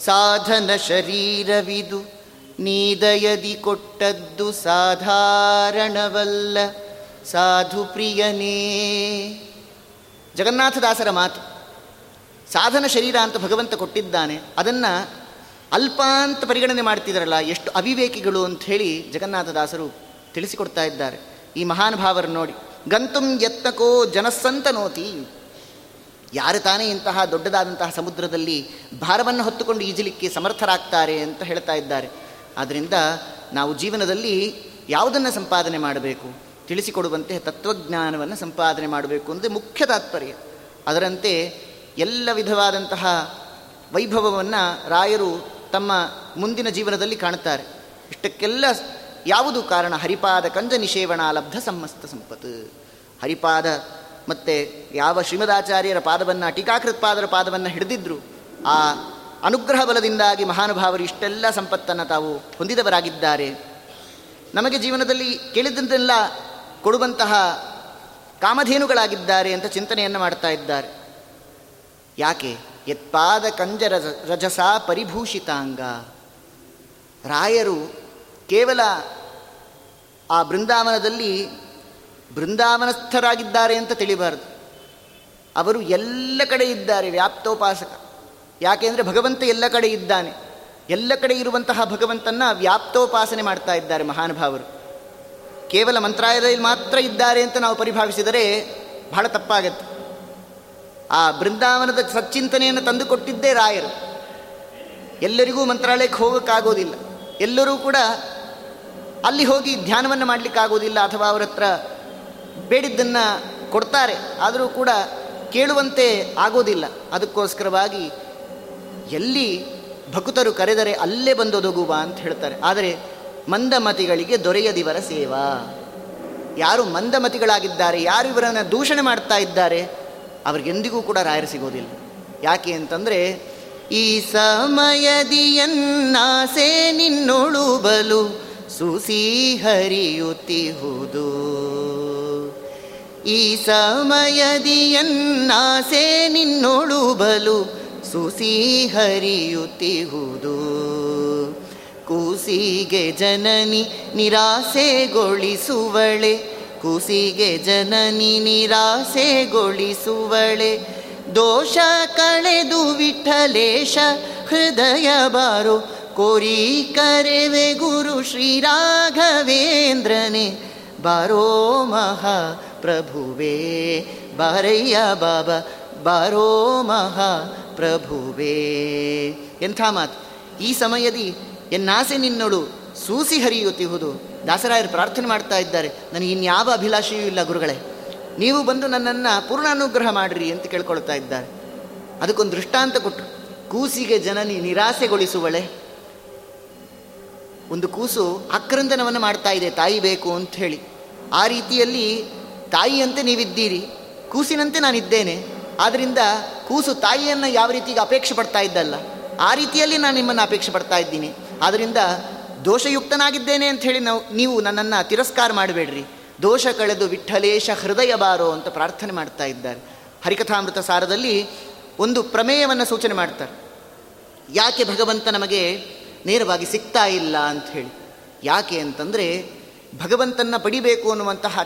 ಸಾಧನ ಶರೀರವಿದು, ನೀದಯದಿ ಕೊಟ್ಟದ್ದು ಸಾಧಾರಣವಲ್ಲ, ಸಾಧು ಪ್ರಿಯನೇ. ಜಗನ್ನಾಥದಾಸರ ಮಾತು, ಸಾಧನ ಶರೀರ ಅಂತ ಭಗವಂತ ಕೊಟ್ಟಿದ್ದಾನೆ, ಅದನ್ನು ಅಲ್ಪ ಅಂತ ಪರಿಗಣನೆ ಮಾಡ್ತಿದ್ದಾರಲ್ಲ ಎಷ್ಟು ಅವಿವೇಕಿಗಳು ಅಂತ ಹೇಳಿ ಜಗನ್ನಾಥದಾಸರು ತಿಳಿಸಿಕೊಡ್ತಾ ಇದ್ದಾರೆ. ಈ ಮಹಾನುಭಾವರು ನೋಡಿ, ಗಂತುಂ ಯತ್ನಕೋ ಜನಸ್ಸಂತ ನೋತಿ ಯಾರು ತಾನೇ ಇಂತಹ ದೊಡ್ಡದಾದಂತಹ ಸಮುದ್ರದಲ್ಲಿ ಭಾರವನ್ನು ಹೊತ್ತುಕೊಂಡು ಈಜಲಿಕ್ಕೆ ಸಮರ್ಥರಾಗ್ತಾರೆ ಅಂತ ಹೇಳ್ತಾ ಇದ್ದಾರೆ. ಆದ್ದರಿಂದ ನಾವು ಜೀವನದಲ್ಲಿ ಯಾವುದನ್ನು ಸಂಪಾದನೆ ಮಾಡಬೇಕು? ತಿಳಿಸಿಕೊಡುವಂತೆ ತತ್ವಜ್ಞಾನವನ್ನು ಸಂಪಾದನೆ ಮಾಡಬೇಕು ಅಂದರೆ ಮುಖ್ಯ ತಾತ್ಪರ್ಯ. ಅದರಂತೆ ಎಲ್ಲ ವಿಧವಾದಂತಹ ವೈಭವವನ್ನು ರಾಯರು ತಮ್ಮ ಮುಂದಿನ ಜೀವನದಲ್ಲಿ ಕಾಣುತ್ತಾರೆ ಇಷ್ಟಕ್ಕೆಲ್ಲ ಯಾವುದು ಕಾರಣ? ಹರಿಪಾದ ಕಂಜ ನಿಷೇವಣ ಲಬ್ಧ ಸಮಸ್ತ ಸಂಪತ್ತು. ಹರಿಪಾದ ಮತ್ತೆ ಯಾವ ಶ್ರೀಮದಾಚಾರ್ಯರ ಪಾದವನ್ನು, ಟೀಕಾಕೃತ್ಪಾದರ ಪಾದವನ್ನು ಹಿಡಿದಿದ್ರು, ಆ ಅನುಗ್ರಹ ಬಲದಿಂದಾಗಿ ಮಹಾನುಭಾವರು ಇಷ್ಟೆಲ್ಲ ಸಂಪತ್ತನ್ನು ತಾವು ಹೊಂದಿದವರಾಗಿದ್ದಾರೆ. ನಮಗೆ ಜೀವನದಲ್ಲಿ ಕೇಳಿದಂತೆಲ್ಲ ಕೊಡುವಂತಹ ಕಾಮಧೇನುಗಳಾಗಿದ್ದಾರೆ ಅಂತ ಚಿಂತನೆಯನ್ನು ಮಾಡ್ತಾ ಇದ್ದಾರೆ. ಯಾಕೆ? ಯತ್ಪಾದ ಕಂಜ ರಜಸ ಪರಿಭೂಷಿತಾಂಗ. ರಾಯರು ಕೇವಲ ಆ ಬೃಂದಾವನದಲ್ಲಿ ಬೃಂದಾವನಸ್ಥರಾಗಿದ್ದಾರೆ ಅಂತ ತಿಳಿಬಾರದು. ಅವರು ಎಲ್ಲ ಕಡೆ ಇದ್ದಾರೆ, ವ್ಯಾಪ್ತೋಪಾಸಕ. ಯಾಕೆಂದರೆ ಭಗವಂತ ಎಲ್ಲ ಕಡೆ ಇದ್ದಾನೆ. ಎಲ್ಲ ಕಡೆ ಇರುವಂತಹ ಭಗವಂತನ ವ್ಯಾಪ್ತೋಪಾಸನೆ ಮಾಡ್ತಾ ಇದ್ದಾರೆ ಮಹಾನುಭಾವರು. ಕೇವಲ ಮಂತ್ರಾಲಯದಲ್ಲಿ ಮಾತ್ರ ಇದ್ದಾರೆ ಅಂತ ನಾವು ಪರಿಭಾವಿಸಿದರೆ ಬಹಳ ತಪ್ಪಾಗತ್ತೆ. ಆ ಬೃಂದಾವನದ ಸಚ್ಚಿಂತನೆಯನ್ನು ತಂದುಕೊಟ್ಟಿದ್ದೇ ರಾಯರು. ಎಲ್ಲರಿಗೂ ಮಂತ್ರಾಲಯಕ್ಕೆ ಹೋಗೋಕ್ಕಾಗೋದಿಲ್ಲ. ಎಲ್ಲರೂ ಕೂಡ ಅಲ್ಲಿ ಹೋಗಿ ಧ್ಯಾನವನ್ನು ಮಾಡಲಿಕ್ಕಾಗೋದಿಲ್ಲ ಅಥವಾ ಅವರ ಹತ್ರ ಬೇಡಿದ್ದನ್ನು ಕೊಡ್ತಾರೆ, ಆದರೂ ಕೂಡ ಕೇಳುವಂತೆ ಆಗೋದಿಲ್ಲ ಅದಕ್ಕೋಸ್ಕರವಾಗಿ ಎಲ್ಲಿ ಭಕ್ತರು ಕರೆದರೆ ಅಲ್ಲೇ ಬಂದೊದಗುವ ಅಂತ ಹೇಳ್ತಾರೆ. ಆದರೆ ಮಂದಮತಿಗಳಿಗೆ ದೊರೆಯದಿವರ ಸೇವಾ. ಯಾರು ಮಂದಮತಿಗಳಾಗಿದ್ದಾರೆ, ಯಾರು ಇವರನ್ನು ದೂಷಣೆ ಮಾಡ್ತಾ ಇದ್ದಾರೆ, ಅವ್ರಿಗೆಂದಿಗೂ ಕೂಡ ರಾಯರು ಸಿಗೋದಿಲ್ಲ. ಯಾಕೆ ಅಂತಂದರೆ, ಈ ಸಮಯದಿಯನ್ನಾಸೆ ನಿನ್ನೊಳು ಬಲು ಸುಸಿ ಹರಿಯುತ್ತಿಹುದು ಈ ಸಮಯದಿಯನ್ನಾಸೆ ನಿನ್ನೊಳು ಬಲು ಸುಸಿ ಹರಿಯುತ್ತಿಹುದು ಕೂಸಿಗೆ ಜನನಿ ನಿರಾಸೆಗೊಳಿಸುವಳೆ, ಕೂಸಿಗೆ ಜನನಿ ನಿರಾಸೆಗೊಳಿಸುವಳೆ. ದೋಷ ಕಳೆದು ವಿಠಲೇಶ ಹೃದಯ ಬಾರೋ ಕೋರಿ ಕರೆವೆ ಗುರು ಶ್ರೀ ರಾಘವೇಂದ್ರನೆ. ಬಾರೋ ಮಹಾ ಪ್ರಭುವೇ ಬಾರಯ್ಯ ಬಾಬಾ, ಬಾರೋ ಮಹಾ ಪ್ರಭುವೇ ಎಂಥ ಮಾತು. ಈ ಸಮಯದಿ ಎನ್ನಾಸೆ ನಿನ್ನೊಳು ಸೂಸಿ ಹರಿಯುತ್ತಿಹುದು. ದಾಸರಾಯರು ಪ್ರಾರ್ಥನೆ ಮಾಡ್ತಾ ಇದ್ದಾರೆ. ನನಗೆ ಇನ್ಯಾವ ಅಭಿಲಾಷೆಯೂ ಇಲ್ಲ ಗುರುಗಳೇ. ನೀವು ಬಂದು ನನ್ನನ್ನು ಪೂರ್ಣ ಅನುಗ್ರಹ ಮಾಡಿರಿ ಅಂತ ಕೇಳ್ಕೊಳ್ತಾ ಇದ್ದಾರೆ. ಅದಕ್ಕೊಂದು ದೃಷ್ಟಾಂತ ಕೊಟ್ಟರು ಕೂಸಿಗೆ ಜನನಿ ನಿರಾಸೆಗೊಳಿಸುವಳೆ. ಒಂದು ಕೂಸು ಆಕ್ರಂದನವನ್ನು ಮಾಡ್ತಾ ಇದೆ, ತಾಯಿ ಬೇಕು ಅಂತ ಹೇಳಿ. ಆ ರೀತಿಯಲ್ಲಿ ತಾಯಿಯಂತೆ ನೀವಿದ್ದೀರಿ, ಕೂಸಿನಂತೆ ನಾನಿದ್ದೇನೆ. ಆದ್ದರಿಂದ ಕೂಸು ತಾಯಿಯನ್ನು ಯಾವ ರೀತಿಗೆ ಅಪೇಕ್ಷೆ ಪಡ್ತಾ ಇದ್ದಲ್ಲ, ಆ ರೀತಿಯಲ್ಲಿ ನಾನು ನಿಮ್ಮನ್ನು ಅಪೇಕ್ಷೆ ಪಡ್ತಾ ಇದ್ದೀನಿ. ಆದ್ದರಿಂದ ದೋಷಯುಕ್ತನಾಗಿದ್ದೇನೆ ಅಂತ ಹೇಳಿ ನಾವು, ನೀವು ನನ್ನನ್ನು ತಿರಸ್ಕಾರ ಮಾಡಬೇಡ್ರಿ. ದೋಷ ಕಳೆದು ವಿಠಲೇಶ ಹೃದಯ ಬಾರೋ ಅಂತ ಪ್ರಾರ್ಥನೆ ಮಾಡ್ತಾ ಇದ್ದಾರೆ. ಹರಿಕಥಾಮೃತ ಸಾರದಲ್ಲಿ ಒಂದು ಪ್ರಮೇಯವನ್ನು ಸೂಚನೆ ಮಾಡ್ತಾರೆ. ಯಾಕೆ ಭಗವಂತ ನಮಗೆ ನೇರವಾಗಿ ಸಿಗ್ತಾ ಇಲ್ಲ ಅಂತ ಹೇಳಿ. ಯಾಕೆ ಅಂತಂದರೆ ಭಗವಂತನ ಪಡಿಬೇಕು ಅನ್ನುವಂತಹ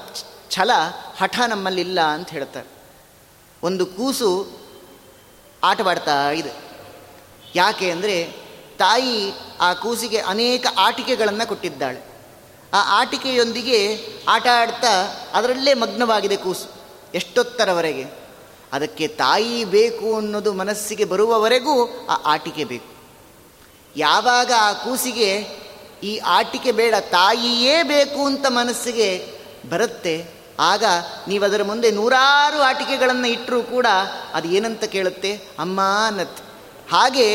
ಛಲ ಹಠ ನಮ್ಮಲ್ಲಿಲ್ಲ ಅಂತ ಹೇಳ್ತಾರೆ. ಒಂದು ಕೂಸು ಆಟವಾಡ್ತಾ ಇದೆ. ಯಾಕೆ ಅಂದರೆ ತಾಯಿ ಆ ಕೂಸಿಗೆ ಅನೇಕ ಆಟಿಕೆಗಳನ್ನು ಕೊಟ್ಟಿದ್ದಾಳೆ. ಆ ಆಟಿಕೆಯೊಂದಿಗೆ ಆಟ ಆಡ್ತಾ ಅದರಲ್ಲೇ ಮಗ್ನವಾಗಿದೆ ಕೂಸು, ಎಷ್ಟೊತ್ತರವರೆಗೆ. ಅದಕ್ಕೆ ತಾಯಿ ಬೇಕು ಅನ್ನೋದು ಮನಸ್ಸಿಗೆ ಬರುವವರೆಗೂ ಆ ಆಟಿಕೆ ಬೇಕು. ಯಾವಾಗ ಆ ಕೂಸಿಗೆ ಈ ಆಟಿಕೆ ಬೇಡ, ತಾಯಿಯೇ ಬೇಕು ಅಂತ ಮನಸ್ಸಿಗೆ ಬರುತ್ತೆ, ಆಗ ನೀವು ಅದರ ಮುಂದೆ ನೂರಾರು ಆಟಿಕೆಗಳನ್ನು ಇಟ್ಟರೂ ಕೂಡ ಅದು ಏನಂತ ಕೇಳುತ್ತೆ? ಅಮ್ಮ ಅನ್ನತ್ತೆ ಹಾಗೆ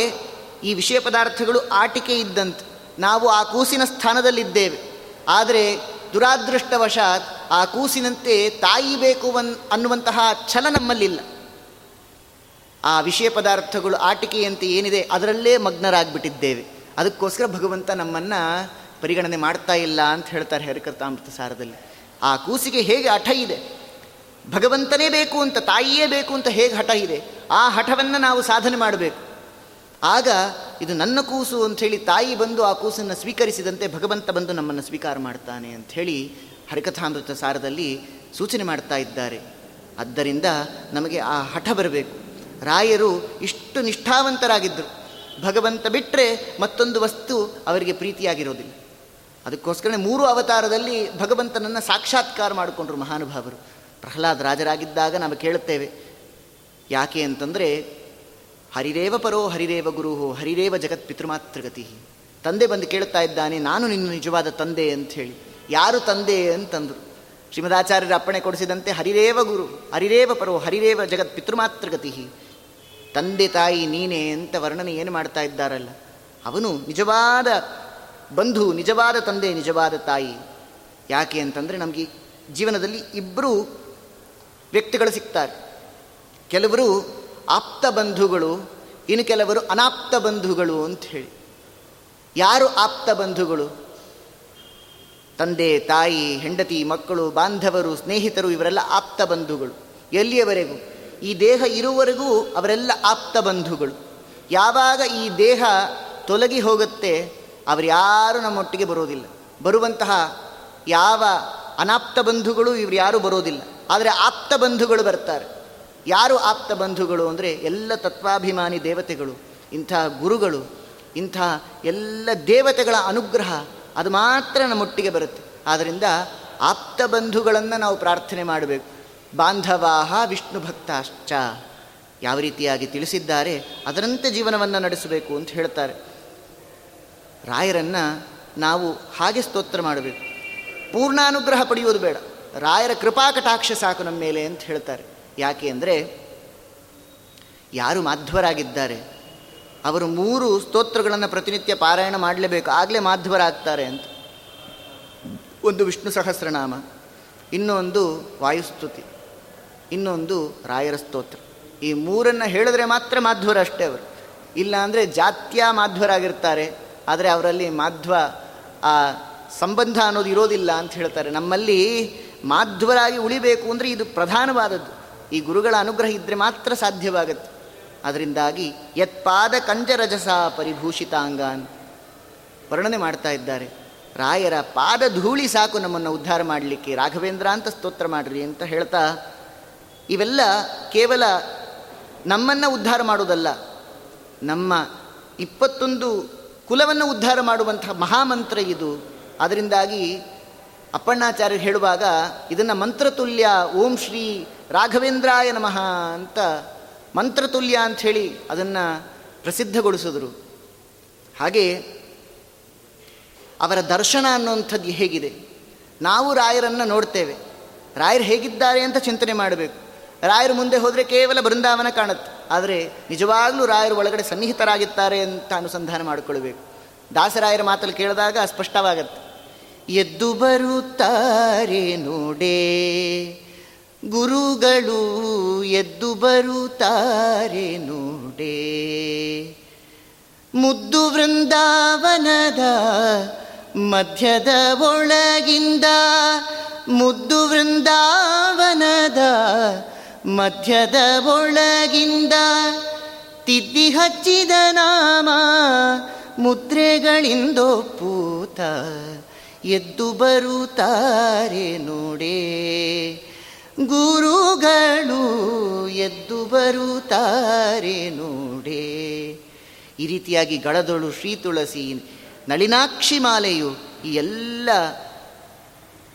ಈ ವಿಷಯ ಪದಾರ್ಥಗಳು ಆಟಿಕೆ ಇದ್ದಂತೆ. ನಾವು ಆ ಕೂಸಿನ ಸ್ಥಾನದಲ್ಲಿದ್ದೇವೆ. ಆದರೆ ದುರಾದೃಷ್ಟವಶಾತ್ ಆ ಕೂಸಿನಂತೆ ತಾಯಿ ಬೇಕು ಅನ್ ಅನ್ನುವಂತಹ ಛಲ ನಮ್ಮಲ್ಲಿಲ್ಲ. ಆ ವಿಷಯ ಪದಾರ್ಥಗಳು ಆಟಿಕೆಯಂತೆ ಏನಿದೆ ಅದರಲ್ಲೇ ಮಗ್ನರಾಗ್ಬಿಟ್ಟಿದ್ದೇವೆ. ಅದಕ್ಕೋಸ್ಕರ ಭಗವಂತ ನಮ್ಮನ್ನು ಪರಿಗಣನೆ ಮಾಡ್ತಾ ಇಲ್ಲ ಅಂತ ಹೇಳ್ತಾರೆ ಹರಿಕರ್ತಾಮೃತ ಸಾರದಲ್ಲಿ ಆ ಕೂಸಿಗೆ ಹೇಗೆ ಹಠ ಇದೆ? ಭಗವಂತನೇ ಬೇಕು ಅಂತ, ತಾಯಿಯೇ ಬೇಕು ಅಂತ ಹೇಗೆ ಹಠ ಇದೆ? ಆ ಹಠವನ್ನು ನಾವು ಸಾಧನೆ ಮಾಡಬೇಕು. ಆಗ ಇದು ನನ್ನ ಕೂಸು ಅಂಥೇಳಿ ತಾಯಿ ಬಂದು ಆ ಕೂಸನ್ನು ಸ್ವೀಕರಿಸಿದಂತೆ ಭಗವಂತ ಬಂದು ನಮ್ಮನ್ನು ಸ್ವೀಕಾರ ಮಾಡ್ತಾನೆ ಅಂಥೇಳಿ ಹರಿಕಥಾಮೃತ ಸಾರದಲ್ಲಿ ಸೂಚನೆ ಮಾಡ್ತಾ ಇದ್ದಾರೆ. ಆದ್ದರಿಂದ ನಮಗೆ ಆ ಹಠ ಬರಬೇಕು. ರಾಯರು ಇಷ್ಟು ನಿಷ್ಠಾವಂತರಾಗಿದ್ದರು ಭಗವಂತ ಬಿಟ್ಟರೆ ಮತ್ತೊಂದು ವಸ್ತು ಅವರಿಗೆ ಪ್ರೀತಿಯಾಗಿರೋದಿಲ್ಲ. ಅದಕ್ಕೋಸ್ಕರ ಮೂರು ಅವತಾರದಲ್ಲಿ ಭಗವಂತನನ್ನು ಸಾಕ್ಷಾತ್ಕಾರ ಮಾಡಿಕೊಂಡ್ರು ಮಹಾನುಭಾವರು. ಪ್ರಹ್ಲಾದ್ ರಾಜರಾಗಿದ್ದಾಗ ನಾವು ಕೇಳುತ್ತೇವೆ, ಯಾಕೆ ಅಂತಂದರೆ, ಹರಿರೇವ ಪರೋ ಹರಿರೇವ ಗುರು ಹರಿರೇವ ಜಗತ್ ಪಿತೃಮಾತೃಗತಿ. ತಂದೆ ಬಂದು ಕೇಳುತ್ತಾ ಇದ್ದಾನೆ, ನಾನು ನಿನ್ನ ನಿಜವಾದ ತಂದೆ ಅಂತ ಹೇಳಿ. ಯಾರು ತಂದೆ? ಅಂತಂದರು. ಶ್ರೀಮದಾಚಾರ್ಯರ ಅಪ್ಪಣೆ ಕೊಡಿಸಿದಂತೆ, ಹರಿರೇವ ಗುರು, ಹರಿರೇವ ಪರೋ, ಹರಿರೇವ ಜಗತ್ ಪಿತೃಮಾತೃಗತಿ. ತಂದೆ ತಾಯಿ ನೀನೇ ಅಂತ ವರ್ಣನೆ ಏನು ಮಾಡ್ತಾ ಇದ್ದಾರಲ್ಲ? ಅವನು ನಿಜವಾದ ಬಂಧು, ನಿಜವಾದ ತಂದೆ, ನಿಜವಾದ ತಾಯಿ. ಯಾಕೆ ಅಂತಂದರೆ ನಮಗೆ ಜೀವನದಲ್ಲಿ ಇಬ್ಬರು ವ್ಯಕ್ತಿಗಳು ಸಿಗ್ತಾರೆ. ಕೆಲವರು ಆಪ್ತ ಬಂಧುಗಳು, ಇನ್ನು ಕೆಲವರು ಅನಾಪ್ತ ಬಂಧುಗಳು ಅಂತ ಹೇಳಿ. ಯಾರು ಆಪ್ತ ಬಂಧುಗಳು? ತಂದೆ, ತಾಯಿ, ಹೆಂಡತಿ, ಮಕ್ಕಳು, ಬಾಂಧವರು, ಸ್ನೇಹಿತರು, ಇವರೆಲ್ಲ ಆಪ್ತ ಬಂಧುಗಳು. ಎಲ್ಲಿಯವರೆಗೂ? ಈ ದೇಹ ಇರುವವರೆಗೂ ಅವರೆಲ್ಲ ಆಪ್ತ ಬಂಧುಗಳು. ಯಾವಾಗ ಈ ದೇಹ ತೊಲಗಿ ಹೋಗುತ್ತೆ ಅವರ್ಯಾರು ನಮ್ಮೊಟ್ಟಿಗೆ ಬರೋದಿಲ್ಲ. ಬರುವಂತಹ ಯಾವ ಅನಾಪ್ತ ಬಂಧುಗಳು ಇವರು ಯಾರೂ ಬರೋದಿಲ್ಲ. ಆದರೆ ಆಪ್ತ ಬಂಧುಗಳು ಬರ್ತಾರೆ. ಯಾರು ಆಪ್ತ ಬಂಧುಗಳು ಅಂದರೆ ಎಲ್ಲ ತತ್ವಾಭಿಮಾನಿ ದೇವತೆಗಳು, ಇಂಥ ಗುರುಗಳು, ಇಂಥ ಎಲ್ಲ ದೇವತೆಗಳ ಅನುಗ್ರಹ ಅದು ಮಾತ್ರ ನಮ್ಮೊಟ್ಟಿಗೆ ಬರುತ್ತೆ. ಆದ್ದರಿಂದ ಆಪ್ತ ಬಂಧುಗಳನ್ನು ನಾವು ಪ್ರಾರ್ಥನೆ ಮಾಡಬೇಕು. ಬಾಂಧವಾಹ ವಿಷ್ಣು ಭಕ್ತಾಶ್ಚ ಯಾವ ರೀತಿಯಾಗಿ ತಿಳಿಸಿದ್ದಾರೆ, ಅದರಂತೆ ಜೀವನವನ್ನು ನಡೆಸಬೇಕು ಅಂತ ಹೇಳ್ತಾರೆ. ರಾಯರನ್ನು ನಾವು ಹಾಗೆ ಸ್ತೋತ್ರ ಮಾಡಬೇಕು. ಪೂರ್ಣಾನುಗ್ರಹ ಪಡೆಯುವುದು ಬೇಡ. ರಾಯರ ಕೃಪಾ ಕಟಾಕ್ಷ ಸಾಕು ನಮ್ಮ ಮೇಲೆ ಅಂತ ಹೇಳ್ತಾರೆ. ಯಾಕೆ ಅಂದರೆ, ಯಾರು ಮಾಧ್ವರಾಗಿದ್ದಾರೆ, ಅವರು ಮೂರು ಸ್ತೋತ್ರಗಳನ್ನು ಪ್ರತಿನಿತ್ಯ ಪಾರಾಯಣ ಮಾಡಲೇಬೇಕು. ಆಗಲೇ ಮಾಧ್ವರಾಗ್ತಾರೆ ಅಂತ. ಒಂದು ವಿಷ್ಣು ಸಹಸ್ರನಾಮ, ಇನ್ನೊಂದು ವಾಯುಸ್ತುತಿ. ಇನ್ನೊಂದು ರಾಯರ ಸ್ತೋತ್ರ. ಈ ಮೂರನ್ನು ಹೇಳಿದ್ರೆ ಮಾತ್ರ ಮಾಧ್ವರ ಅಷ್ಟೇ ಅವರು. ಇಲ್ಲ ಅಂದರೆ ಜಾತ್ಯ ಮಾಧ್ವರಾಗಿರ್ತಾರೆ, ಆದರೆ ಅವರಲ್ಲಿ ಮಾಧ್ವ, ಆ, ಸಂಬಂಧ ಅನ್ನೋದು ಇರೋದಿಲ್ಲ ಅಂತ ಹೇಳ್ತಾರೆ. ನಮ್ಮಲ್ಲಿ ಮಾಧ್ವರಾಗಿ ಉಳಿಬೇಕು ಅಂದರೆ ಇದು ಪ್ರಧಾನವಾದದ್ದು. ಈ ಗುರುಗಳ ಅನುಗ್ರಹ ಇದ್ದರೆ ಮಾತ್ರ ಸಾಧ್ಯವಾಗುತ್ತೆ. ಅದರಿಂದಾಗಿ ಯತ್ಪಾದ ಕಂಜರಜಸ ಪರಿಭೂಷಿತಾಂಗಾನ್ ವರ್ಣನೆ ಮಾಡ್ತಾ ಇದ್ದಾರೆ. ರಾಯರ ಪಾದ ಧೂಳಿ ಸಾಕು ನಮ್ಮನ್ನು ಉದ್ಧಾರ ಮಾಡಲಿಕ್ಕೆ ರಾಘವೇಂದ್ರ ಅಂತ ಸ್ತೋತ್ರ ಮಾಡ್ರಿ ಅಂತ ಹೇಳ್ತಾ ಇವೆಲ್ಲ ಕೇವಲ ನಮ್ಮನ್ನು ಉದ್ಧಾರ ಮಾಡುವುದಲ್ಲ ನಮ್ಮ ಇಪ್ಪತ್ತೊಂದು ಕುಲವನ್ನು ಉದ್ಧಾರ ಮಾಡುವಂತಹ ಮಹಾಮಂತ್ರ ಇದು. ಅದರಿಂದಾಗಿ ಅಪ್ಪಣ್ಣಾಚಾರ್ಯರು ಹೇಳುವಾಗ ಇದನ್ನು ಮಂತ್ರತುಲ್ಯ ಓಂ ಶ್ರೀ ರಾಘವೇಂದ್ರಾಯ ನಮಃ ಅಂತ ಮಂತ್ರತುಲ್ಯ ಹೇಳಿ ಅದನ್ನು ಪ್ರಸಿದ್ಧಗೊಳಿಸಿದರು. ಹಾಗೆ ಅವರ ದರ್ಶನ ಅನ್ನುವಂಥದ್ದು ಹೇಗಿದೆ? ನಾವು ರಾಯರನ್ನು ನೋಡ್ತೇವೆ. ರಾಯರು ಹೇಗಿದ್ದಾರೆ ಅಂತ ಚಿಂತನೆ ಮಾಡಬೇಕು. ರಾಯರು ಮುಂದೆ ಹೋದರೆ ಕೇವಲ ಬೃಂದಾವನ ಕಾಣುತ್ತೆ. ಆದರೆ ನಿಜವಾಗಲೂ ರಾಯರು ಒಳಗಡೆ ಸನ್ನಿಹಿತರಾಗಿದ್ದಾರೆ ಅಂತ ಅನುಸಂಧಾನ ಮಾಡಿಕೊಳ್ಬೇಕು. ದಾಸರಾಯರ ಮಾತಲ್ಲಿ ಕೇಳಿದಾಗ ಸ್ಪಷ್ಟವಾಗತ್ತೆ ಎದ್ದು ಬರುತ್ತಾರೆ ನೋಡೇ. ಗುರುಗಳು ಎದ್ದು ಬರುತ್ತಾರೆ ನೋಡೇ. ಮುದ್ದು ವೃಂದಾವನದ ಮಧ್ಯದ ಒಳಗಿಂದ ಮುದ್ದು ವೃಂದಾವನದ ಮಧ್ಯದ ಒಳಗಿಂದ ತಿದ್ದಿ ಹಚ್ಚಿದ ನಾಮ ಮುದ್ರೆಗಳಿಂದೊಪ್ಪೂತ ಎದ್ದು ಬರುತ್ತಾರೆ ನೋಡೇ. ಗುರುಗಳು ಎದ್ದು ಬರುತ್ತಾರೆ ನೋಡೇ. ಈ ರೀತಿಯಾಗಿ ಗಳದೊಳು ಶ್ರೀ ತುಳಸಿ ನಳಿನಾಕ್ಷಿ ಮಾಲೆಯು ಈ ಎಲ್ಲ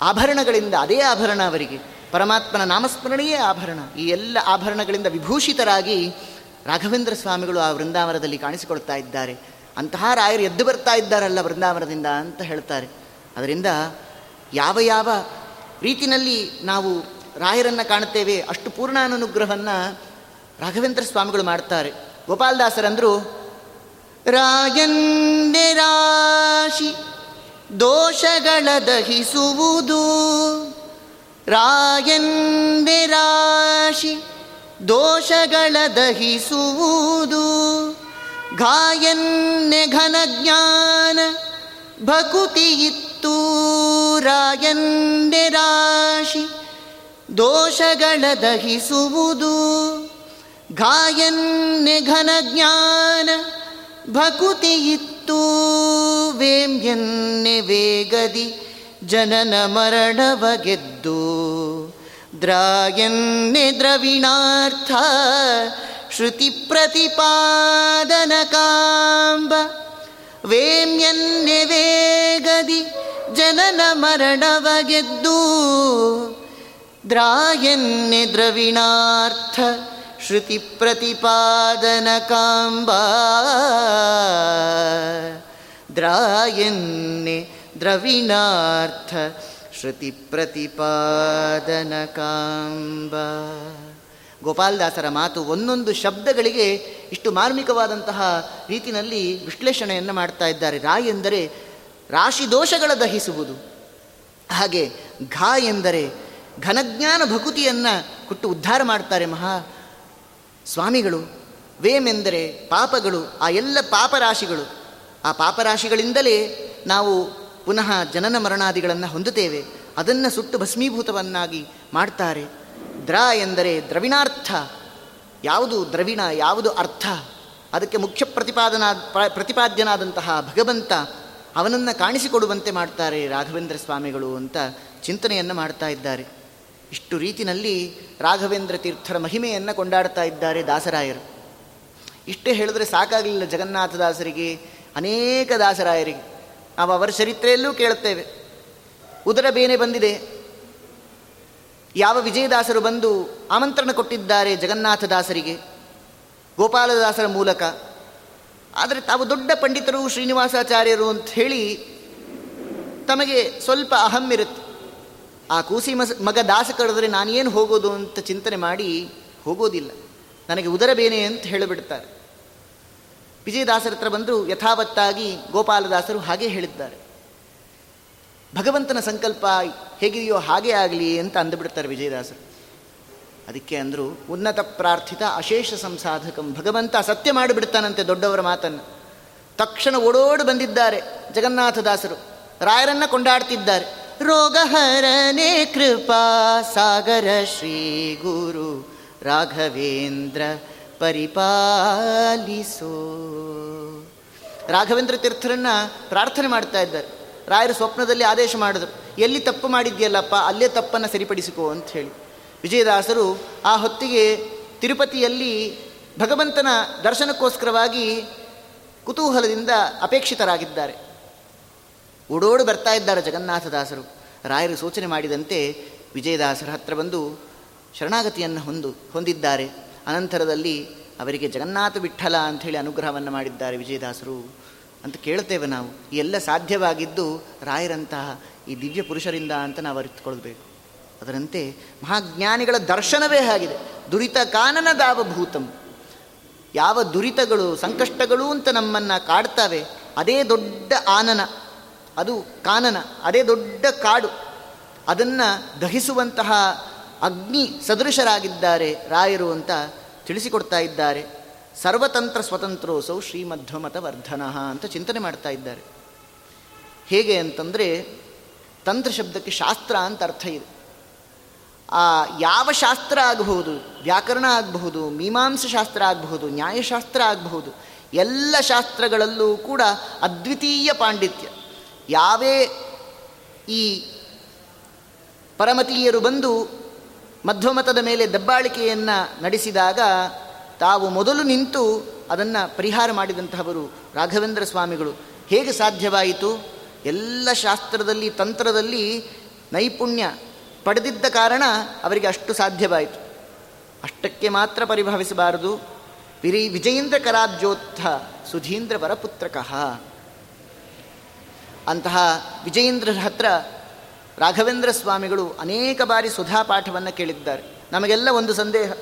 ಆಭರಣಗಳಿಂದ, ಅದೇ ಆಭರಣ ಅವರಿಗೆ ಪರಮಾತ್ಮನ ನಾಮಸ್ಮರಣೆಯೇ ಆಭರಣ. ಈ ಎಲ್ಲ ಆಭರಣಗಳಿಂದ ವಿಭೂಷಿತರಾಗಿ ರಾಘವೇಂದ್ರ ಸ್ವಾಮಿಗಳು ಆ ವೃಂದಾವನದಲ್ಲಿ ಕಾಣಿಸಿಕೊಳ್ತಾ ಇದ್ದಾರೆ. ಅಂತಹ ರಾಯರು ಎದ್ದು ಬರ್ತಾ ಇದ್ದಾರಲ್ಲ ವೃಂದಾವನದಿಂದ ಅಂತ ಹೇಳ್ತಾರೆ. ಅದರಿಂದ ಯಾವ ಯಾವ ರೀತಿಯಲ್ಲಿ ನಾವು ರಾಯರನ್ನು ಕಾಣುತ್ತೇವೆ ಅಷ್ಟು ಪೂರ್ಣಾನುಗ್ರಹವನ್ನು ರಾಘವೇಂದ್ರ ಸ್ವಾಮಿಗಳು ಮಾಡ್ತಾರೆ. ಗೋಪಾಲದಾಸರಂದರು, ರಾಯಂದೆ ರಾಶಿ ದೋಷಗಳ ದಹಿಸುವುದು ರಾಯನ್ನೆ ರಾಶಿ ದೋಷಗಳ ದಹಿಸುವುದು ಗಾಯನ್ನೆ ಘನ ಜ್ಞಾನ ಭಕುತಿ ಇತ್ತು ರಾಯನ್ನೆ ರಾಶಿ ದೋಷಗಳ ದಹಿಸುವುದು ಗಾಯನ್ನೆ ಘನ ಜ್ಞಾನ ಭಕುತಿ ಇತ್ತು ವೇಮ್ಯನ್ನೆ ವೇಗದಿ ಜನನ ಮರಣವ ಗೆದ್ದು ದ್ರಾಯನ್ನೆ ದ್ರವಿಣಾರ್ಥ ಶ್ರುತಿ ಪ್ರತಿಪಾದನ ಕಾಂಬ ವೇಮ್ಯನ್ನೆ ವೇಗದಿ ಜನನ ಮರಣವ ಗೆದ್ದು ದ್ರಾಯನ್ನೆ ದ್ರವಿಣಾರ್ಥ ಶ್ರುತಿ ಪ್ರತಿಪಾದನ ಕಾಂಬ ದ್ರಾಯನ್ನೆ ದ್ರವಿಣಾರ್ಥ ಶ್ರುತಿ ಪ್ರತಿಪಾದನ ಕಾಂಬ ಗೋಪಾಲದಾಸರ ಮಾತು ಒಂದೊಂದು ಶಬ್ದಗಳಿಗೆ ಇಷ್ಟು ಮಾರ್ಮಿಕವಾದಂತಹ ರೀತಿಯಲ್ಲಿ ವಿಶ್ಲೇಷಣೆಯನ್ನು ಮಾಡ್ತಾ ಇದ್ದಾರೆ. ರಾ ಎಂದರೆ ರಾಶಿ ದೋಷಗಳ ದಹಿಸುವುದು. ಹಾಗೆ ಘಾ ಎಂದರೆ ಘನಜ್ಞಾನ ಭಕುತಿಯನ್ನು ಕೊಟ್ಟು ಉದ್ಧಾರ ಮಾಡ್ತಾರೆ ಮಹಾ ಸ್ವಾಮಿಗಳು. ವೇಮ್ ಎಂದರೆ ಪಾಪಗಳು, ಆ ಎಲ್ಲ ಪಾಪರಾಶಿಗಳು. ಆ ಪಾಪರಾಶಿಗಳಿಂದಲೇ ನಾವು ಪುನಃ ಜನನ ಮರಣಾದಿಗಳನ್ನು ಹೊಂದುತ್ತೇವೆ. ಅದನ್ನು ಸುಟ್ಟು ಭಸ್ಮೀಭೂತವನ್ನಾಗಿ ಮಾಡ್ತಾರೆ. ದ್ರ ಎಂದರೆ ದ್ರವಿಣಾರ್ಥ. ಯಾವುದು ದ್ರವಿಣ, ಯಾವುದು ಅರ್ಥ? ಅದಕ್ಕೆ ಮುಖ್ಯ ಪ್ರತಿಪಾದನಾ, ಪ್ರತಿಪಾದ್ಯನಾದಂತಹ ಭಗವಂತ ಅವನನ್ನು ಕಾಣಿಸಿಕೊಡುವಂತೆ ಮಾಡ್ತಾರೆ ರಾಘವೇಂದ್ರ ಸ್ವಾಮಿಗಳು ಅಂತ ಚಿಂತನೆಯನ್ನು ಮಾಡ್ತಾ ಇದ್ದಾರೆ. ಇಷ್ಟು ರೀತಿಯಲ್ಲಿ ರಾಘವೇಂದ್ರ ತೀರ್ಥರ ಮಹಿಮೆಯನ್ನು ಕೊಂಡಾಡ್ತಾ ಇದ್ದಾರೆ ದಾಸರಾಯರು. ಇಷ್ಟೇ ಹೇಳಿದ್ರೆ ಸಾಕಾಗಲಿಲ್ಲ ಜಗನ್ನಾಥದಾಸರಿಗೆ ಅನೇಕ ದಾಸರಾಯರಿಗೆ. ನಾವು ಅವರ ಚರಿತ್ರೆಯಲ್ಲೂ ಕೇಳುತ್ತೇವೆ. ಉದರ ಬೇನೆ ಬಂದಿದೆ. ಯಾವ ವಿಜಯದಾಸರು ಬಂದು ಆಮಂತ್ರಣ ಕೊಟ್ಟಿದ್ದಾರೆ ಜಗನ್ನಾಥದಾಸರಿಗೆ, ಗೋಪಾಲದಾಸರ ಮೂಲಕ. ಆದರೆ ತಾವು ದೊಡ್ಡ ಪಂಡಿತರು, ಶ್ರೀನಿವಾಸಾಚಾರ್ಯರು ಅಂತ ಹೇಳಿ ತಮಗೆ ಸ್ವಲ್ಪ ಅಹಂ ಇರುತ್ತೆ. ಆ ಕೂಸಿ ಮಸ, ಮಗ ದಾಸ ಕರೆದ್ರೆ ನಾನೇನು ಹೋಗೋದು ಅಂತ ಚಿಂತನೆ ಮಾಡಿ ಹೋಗೋದಿಲ್ಲ. ನನಗೆ ಉದರ ಬೇನೆ ಅಂತ ಹೇಳಿಬಿಡ್ತಾರೆ. ವಿಜಯದಾಸರ ಹತ್ರ ಬಂದು ಯಥಾವತ್ತಾಗಿ ಗೋಪಾಲದಾಸರು ಹಾಗೆ ಹೇಳಿದ್ದಾರೆ. ಭಗವಂತನ ಸಂಕಲ್ಪ ಹೇಗಿದೆಯೋ ಹಾಗೆ ಆಗಲಿ ಅಂತ ಅಂದುಬಿಡ್ತಾರೆ ವಿಜಯದಾಸರು. ಅದಕ್ಕೆ ಅಂದರು, ಉನ್ನತ ಪ್ರಾರ್ಥಿತ ಅಶೇಷ ಸಂಸಾಧಕಂ, ಭಗವಂತ ಸತ್ಯ ಮಾಡಿಬಿಡ್ತಾನಂತೆ ದೊಡ್ಡವರ ಮಾತನ್ನು. ತಕ್ಷಣ ಓಡೋಡು ಬಂದಿದ್ದಾರೆ ಜಗನ್ನಾಥದಾಸರು. ರಾಯರನ್ನ ಕೊಂಡಾಡ್ತಿದ್ದಾರೆ. ರೋಗಹರನೆ ಕೃಪಾ ಸಾಗರ ಶ್ರೀ ಗುರು ರಾಘವೇಂದ್ರ ಪರಿಪಾಲಿಸೋ. ರಾಘವೇಂದ್ರ ತೀರ್ಥರನ್ನ ಪ್ರಾರ್ಥನೆ ಮಾಡ್ತಾ ಇದ್ದಾರೆ. ರಾಯರು ಸ್ವಪ್ನದಲ್ಲಿ ಆದೇಶ ಮಾಡಿದ್ರು. ಎಲ್ಲಿ ತಪ್ಪು ಮಾಡಿದ್ಯಲ್ಲಪ್ಪ ಅಲ್ಲೇ ತಪ್ಪನ್ನು ಸರಿಪಡಿಸಿಕೋ ಅಂತ ಹೇಳಿ. ವಿಜಯದಾಸರು ಆ ಹೊತ್ತಿಗೆ ತಿರುಪತಿಯಲ್ಲಿ ಭಗವಂತನ ದರ್ಶನಕ್ಕೋಸ್ಕರವಾಗಿ ಕುತೂಹಲದಿಂದ ಅಪೇಕ್ಷಿತರಾಗಿದ್ದಾರೆ. ಓಡೋಡು ಬರ್ತಾ ಇದ್ದಾರೆ ಜಗನ್ನಾಥದಾಸರು. ರಾಯರು ಸೂಚನೆ ಮಾಡಿದಂತೆ ವಿಜಯದಾಸರ ಹತ್ರ ಬಂದು ಶರಣಾಗತಿಯನ್ನು ಹೊಂದು, ಹೊಂದಿದ್ದಾರೆ. ಅನಂತರದಲ್ಲಿ ಅವರಿಗೆ ಜಗನ್ನಾಥ ವಿಠಲ ಅಂಥೇಳಿ ಅನುಗ್ರಹವನ್ನು ಮಾಡಿದ್ದಾರೆ ವಿಜಯದಾಸರು ಅಂತ ಕೇಳ್ತೇವೆ ನಾವು. ಈ ಎಲ್ಲ ಸಾಧ್ಯವಾಗಿದ್ದು ರಾಯರಂತಹ ಈ ದಿವ್ಯ ಪುರುಷರಿಂದ ಅಂತ ನಾವು ಅರಿತುಕೊಳ್ಬೇಕು. ಅದರಂತೆ ಮಹಾಜ್ಞಾನಿಗಳ ದರ್ಶನವೇ ಆಗಿದೆ. ದುರಿತ ಕಾನನ ದಾವಭೂತಂ. ಯಾವ ದುರಿತಗಳು, ಸಂಕಷ್ಟಗಳು ಅಂತ ನಮ್ಮನ್ನು ಕಾಡ್ತವೆ, ಅದೇ ದೊಡ್ಡ ಆನನ. ಅದು ಕಾನನ, ಅದೇ ದೊಡ್ಡ ಕಾಡು. ಅದನ್ನು ದಹಿಸುವಂತಹ ಅಗ್ನಿ ಸದೃಶರಾಗಿದ್ದಾರೆ ರಾಯರು ಅಂತ ತಿಳಿಸಿಕೊಡ್ತಾ ಇದ್ದಾರೆ. ಸರ್ವತಂತ್ರ ಸ್ವತಂತ್ರೋಸೌ ಶ್ರೀಮಧ್ವಮತ ವರ್ಧನ ಅಂತ ಚಿಂತನೆ ಮಾಡ್ತಾ ಇದ್ದಾರೆ. ಹೇಗೆ ಅಂತಂದರೆ ತಂತ್ರ ಶಬ್ದಕ್ಕೆ ಶಾಸ್ತ್ರ ಅಂತ ಅರ್ಥ ಇದೆ. ಆ, ಯಾವ ಶಾಸ್ತ್ರ ಆಗಬಹುದು, ವ್ಯಾಕರಣ ಆಗಬಹುದು, ಮೀಮಾಂಸ ಶಾಸ್ತ್ರ ಆಗಬಹುದು, ನ್ಯಾಯಶಾಸ್ತ್ರ ಆಗಬಹುದು, ಎಲ್ಲ ಶಾಸ್ತ್ರಗಳಲ್ಲೂ ಕೂಡ ಅದ್ವಿತೀಯ ಪಾಂಡಿತ್ಯ. ಯಾವೇ ಈ ಪರಮತೀಯರು ಬಂದು ಮಧ್ವಮತದ ಮೇಲೆ ದಬ್ಬಾಳಿಕೆಯನ್ನು ನಡೆಸಿದಾಗ ತಾವು ಮೊದಲು ನಿಂತು ಅದನ್ನು ಪರಿಹಾರ ಮಾಡಿದಂತಹವರು ರಾಘವೇಂದ್ರ ಸ್ವಾಮಿಗಳು. ಹೇಗೆ ಸಾಧ್ಯವಾಯಿತು? ಎಲ್ಲ ಶಾಸ್ತ್ರದಲ್ಲಿ, ತಂತ್ರದಲ್ಲಿ ನೈಪುಣ್ಯ ಪಡೆದಿದ್ದ ಕಾರಣ ಅವರಿಗೆ ಅಷ್ಟು ಸಾಧ್ಯವಾಯಿತು. ಅಷ್ಟಕ್ಕೆ ಮಾತ್ರ ಪರಿಭಾವಿಸಬಾರದು. ವಿರಿ ವಿಜಯೇಂದ್ರ ಕರಾಬ್ಜೋತ್ಥ ಸುಧೀಂದ್ರ ವರಪುತ್ರಕಃ. ಅಂತಹ ವಿಜಯೇಂದ್ರ ಹತ್ರ ರಾಘವೇಂದ್ರ ಸ್ವಾಮಿಗಳು ಅನೇಕ ಬಾರಿ ಸುಧಾ ಪಾಠವನ್ನು ಕೇಳಿದ್ದಾರೆ. ನಮಗೆಲ್ಲ ಒಂದು ಸಂದೇಹ.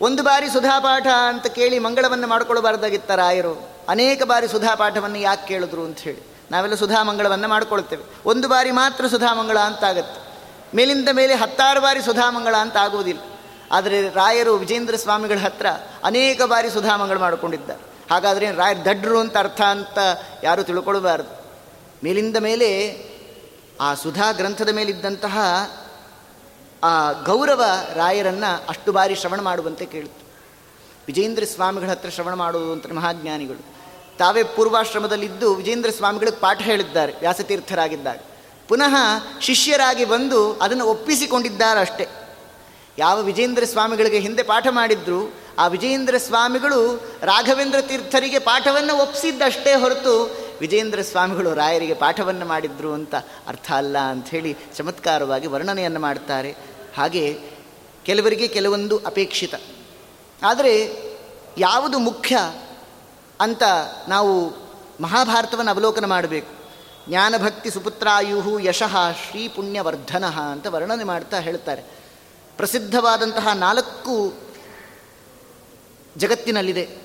ಒಂದು ಬಾರಿ ಸುಧಾ ಪಾಠ ಅಂತ ಕೇಳಿ ಮಂಗಳವನ್ನು ಮಾಡಿಕೊಳ್ಳಬಾರ್ದಾಗಿತ್ತ ರಾಯರು. ಅನೇಕ ಬಾರಿ ಸುಧಾ ಪಾಠವನ್ನು ಯಾಕೆ ಕೇಳಿದ್ರು ಅಂತ ಹೇಳಿ. ನಾವೆಲ್ಲ ಸುಧಾ ಮಂಗಳವನ್ನು ಮಾಡಿಕೊಳ್ತೇವೆ. ಒಂದು ಬಾರಿ ಮಾತ್ರ ಸುಧಾ ಮಂಗಳ ಅಂತ ಅಂತಾಗತ್ತೆ. ಮೇಲಿಂದ ಮೇಲೆ ಹತ್ತಾರು ಬಾರಿ ಸುಧಾ ಮಂಗಳ ಅಂತ ಆಗುವುದಿಲ್ಲ. ಆದರೆ ರಾಯರು ವಿಜೇಂದ್ರ ಸ್ವಾಮಿಗಳ ಹತ್ರ ಅನೇಕ ಬಾರಿ ಸುಧಾ ಮಂಗಳ ಮಾಡಿಕೊಂಡಿದ್ದಾರೆ. ಹಾಗಾದರೆ ರಾಯರ್ ದಡ್ರು ಅಂತ ಅರ್ಥ ಅಂತ ಯಾರು ತಿಳ್ಕೊಳ್ಬಾರ್ದು. ಮೇಲಿಂದ ಮೇಲೆ ಆ ಸುಧಾ ಗ್ರಂಥದ ಮೇಲಿದ್ದಂತಹ ಆ ಗೌರವ ರಾಯರನ್ನು ಅಷ್ಟು ಬಾರಿ ಶ್ರವಣ ಮಾಡುವಂತೆ ಕೇಳಿತು ವಿಜೇಂದ್ರ ಸ್ವಾಮಿಗಳ ಹತ್ರ ಶ್ರವಣ ಮಾಡುವುದು ಅಂತ ಮಹಾಜ್ಞಾನಿಗಳು. ತಾವೇ ಪೂರ್ವಾಶ್ರಮದಲ್ಲಿದ್ದು ವಿಜೇಂದ್ರ ಸ್ವಾಮಿಗಳಿಗೆ ಪಾಠ ಹೇಳಿದ್ದಾರೆ, ವ್ಯಾಸತೀರ್ಥರಾಗಿದ್ದಾಗ. ಪುನಃ ಶಿಷ್ಯರಾಗಿ ಬಂದು ಅದನ್ನು ಒಪ್ಪಿಸಿಕೊಂಡಿದ್ದಾರೆ ಅಷ್ಟೇ. ಯಾವ ವಿಜೇಂದ್ರ ಸ್ವಾಮಿಗಳಿಗೆ ಹಿಂದೆ ಪಾಠ ಮಾಡಿದ್ರು, ಆ ವಿಜೇಂದ್ರ ಸ್ವಾಮಿಗಳು ರಾಘವೇಂದ್ರ ತೀರ್ಥರಿಗೆ ಪಾಠವನ್ನು ಒಪ್ಪಿಸಿದ್ದಷ್ಟೇ ಹೊರತು ವಿಜೇಂದ್ರ ಸ್ವಾಮಿಗಳು ರಾಯರಿಗೆ ಪಾಠವನ್ನು ಮಾಡಿದ್ರು ಅಂತ ಅರ್ಥ ಅಲ್ಲ ಅಂಥೇಳಿ ಚಮತ್ಕಾರವಾಗಿ ವರ್ಣನೆಯನ್ನು ಮಾಡ್ತಾರೆ. ಹಾಗೆ ಕೆಲವರಿಗೆ ಕೆಲವೊಂದು ಅಪೇಕ್ಷಿತ. ಆದರೆ ಯಾವುದು ಮುಖ್ಯ ಅಂತ ನಾವು ಮಹಾಭಾರತವನ್ನು ಅವಲೋಕನ ಮಾಡಬೇಕು. ಜ್ಞಾನಭಕ್ತಿ ಸುಪುತ್ರಾಯುಹು ಯಶಃ ಶ್ರೀ ಪುಣ್ಯವರ್ಧನ ಅಂತ ವರ್ಣನೆ ಮಾಡ್ತಾ ಹೇಳ್ತಾರೆ. ಪ್ರಸಿದ್ಧವಾದಂತಹ ನಾಲ್ಕು ಜಗತ್ತಿನಲ್ಲಿದೆ.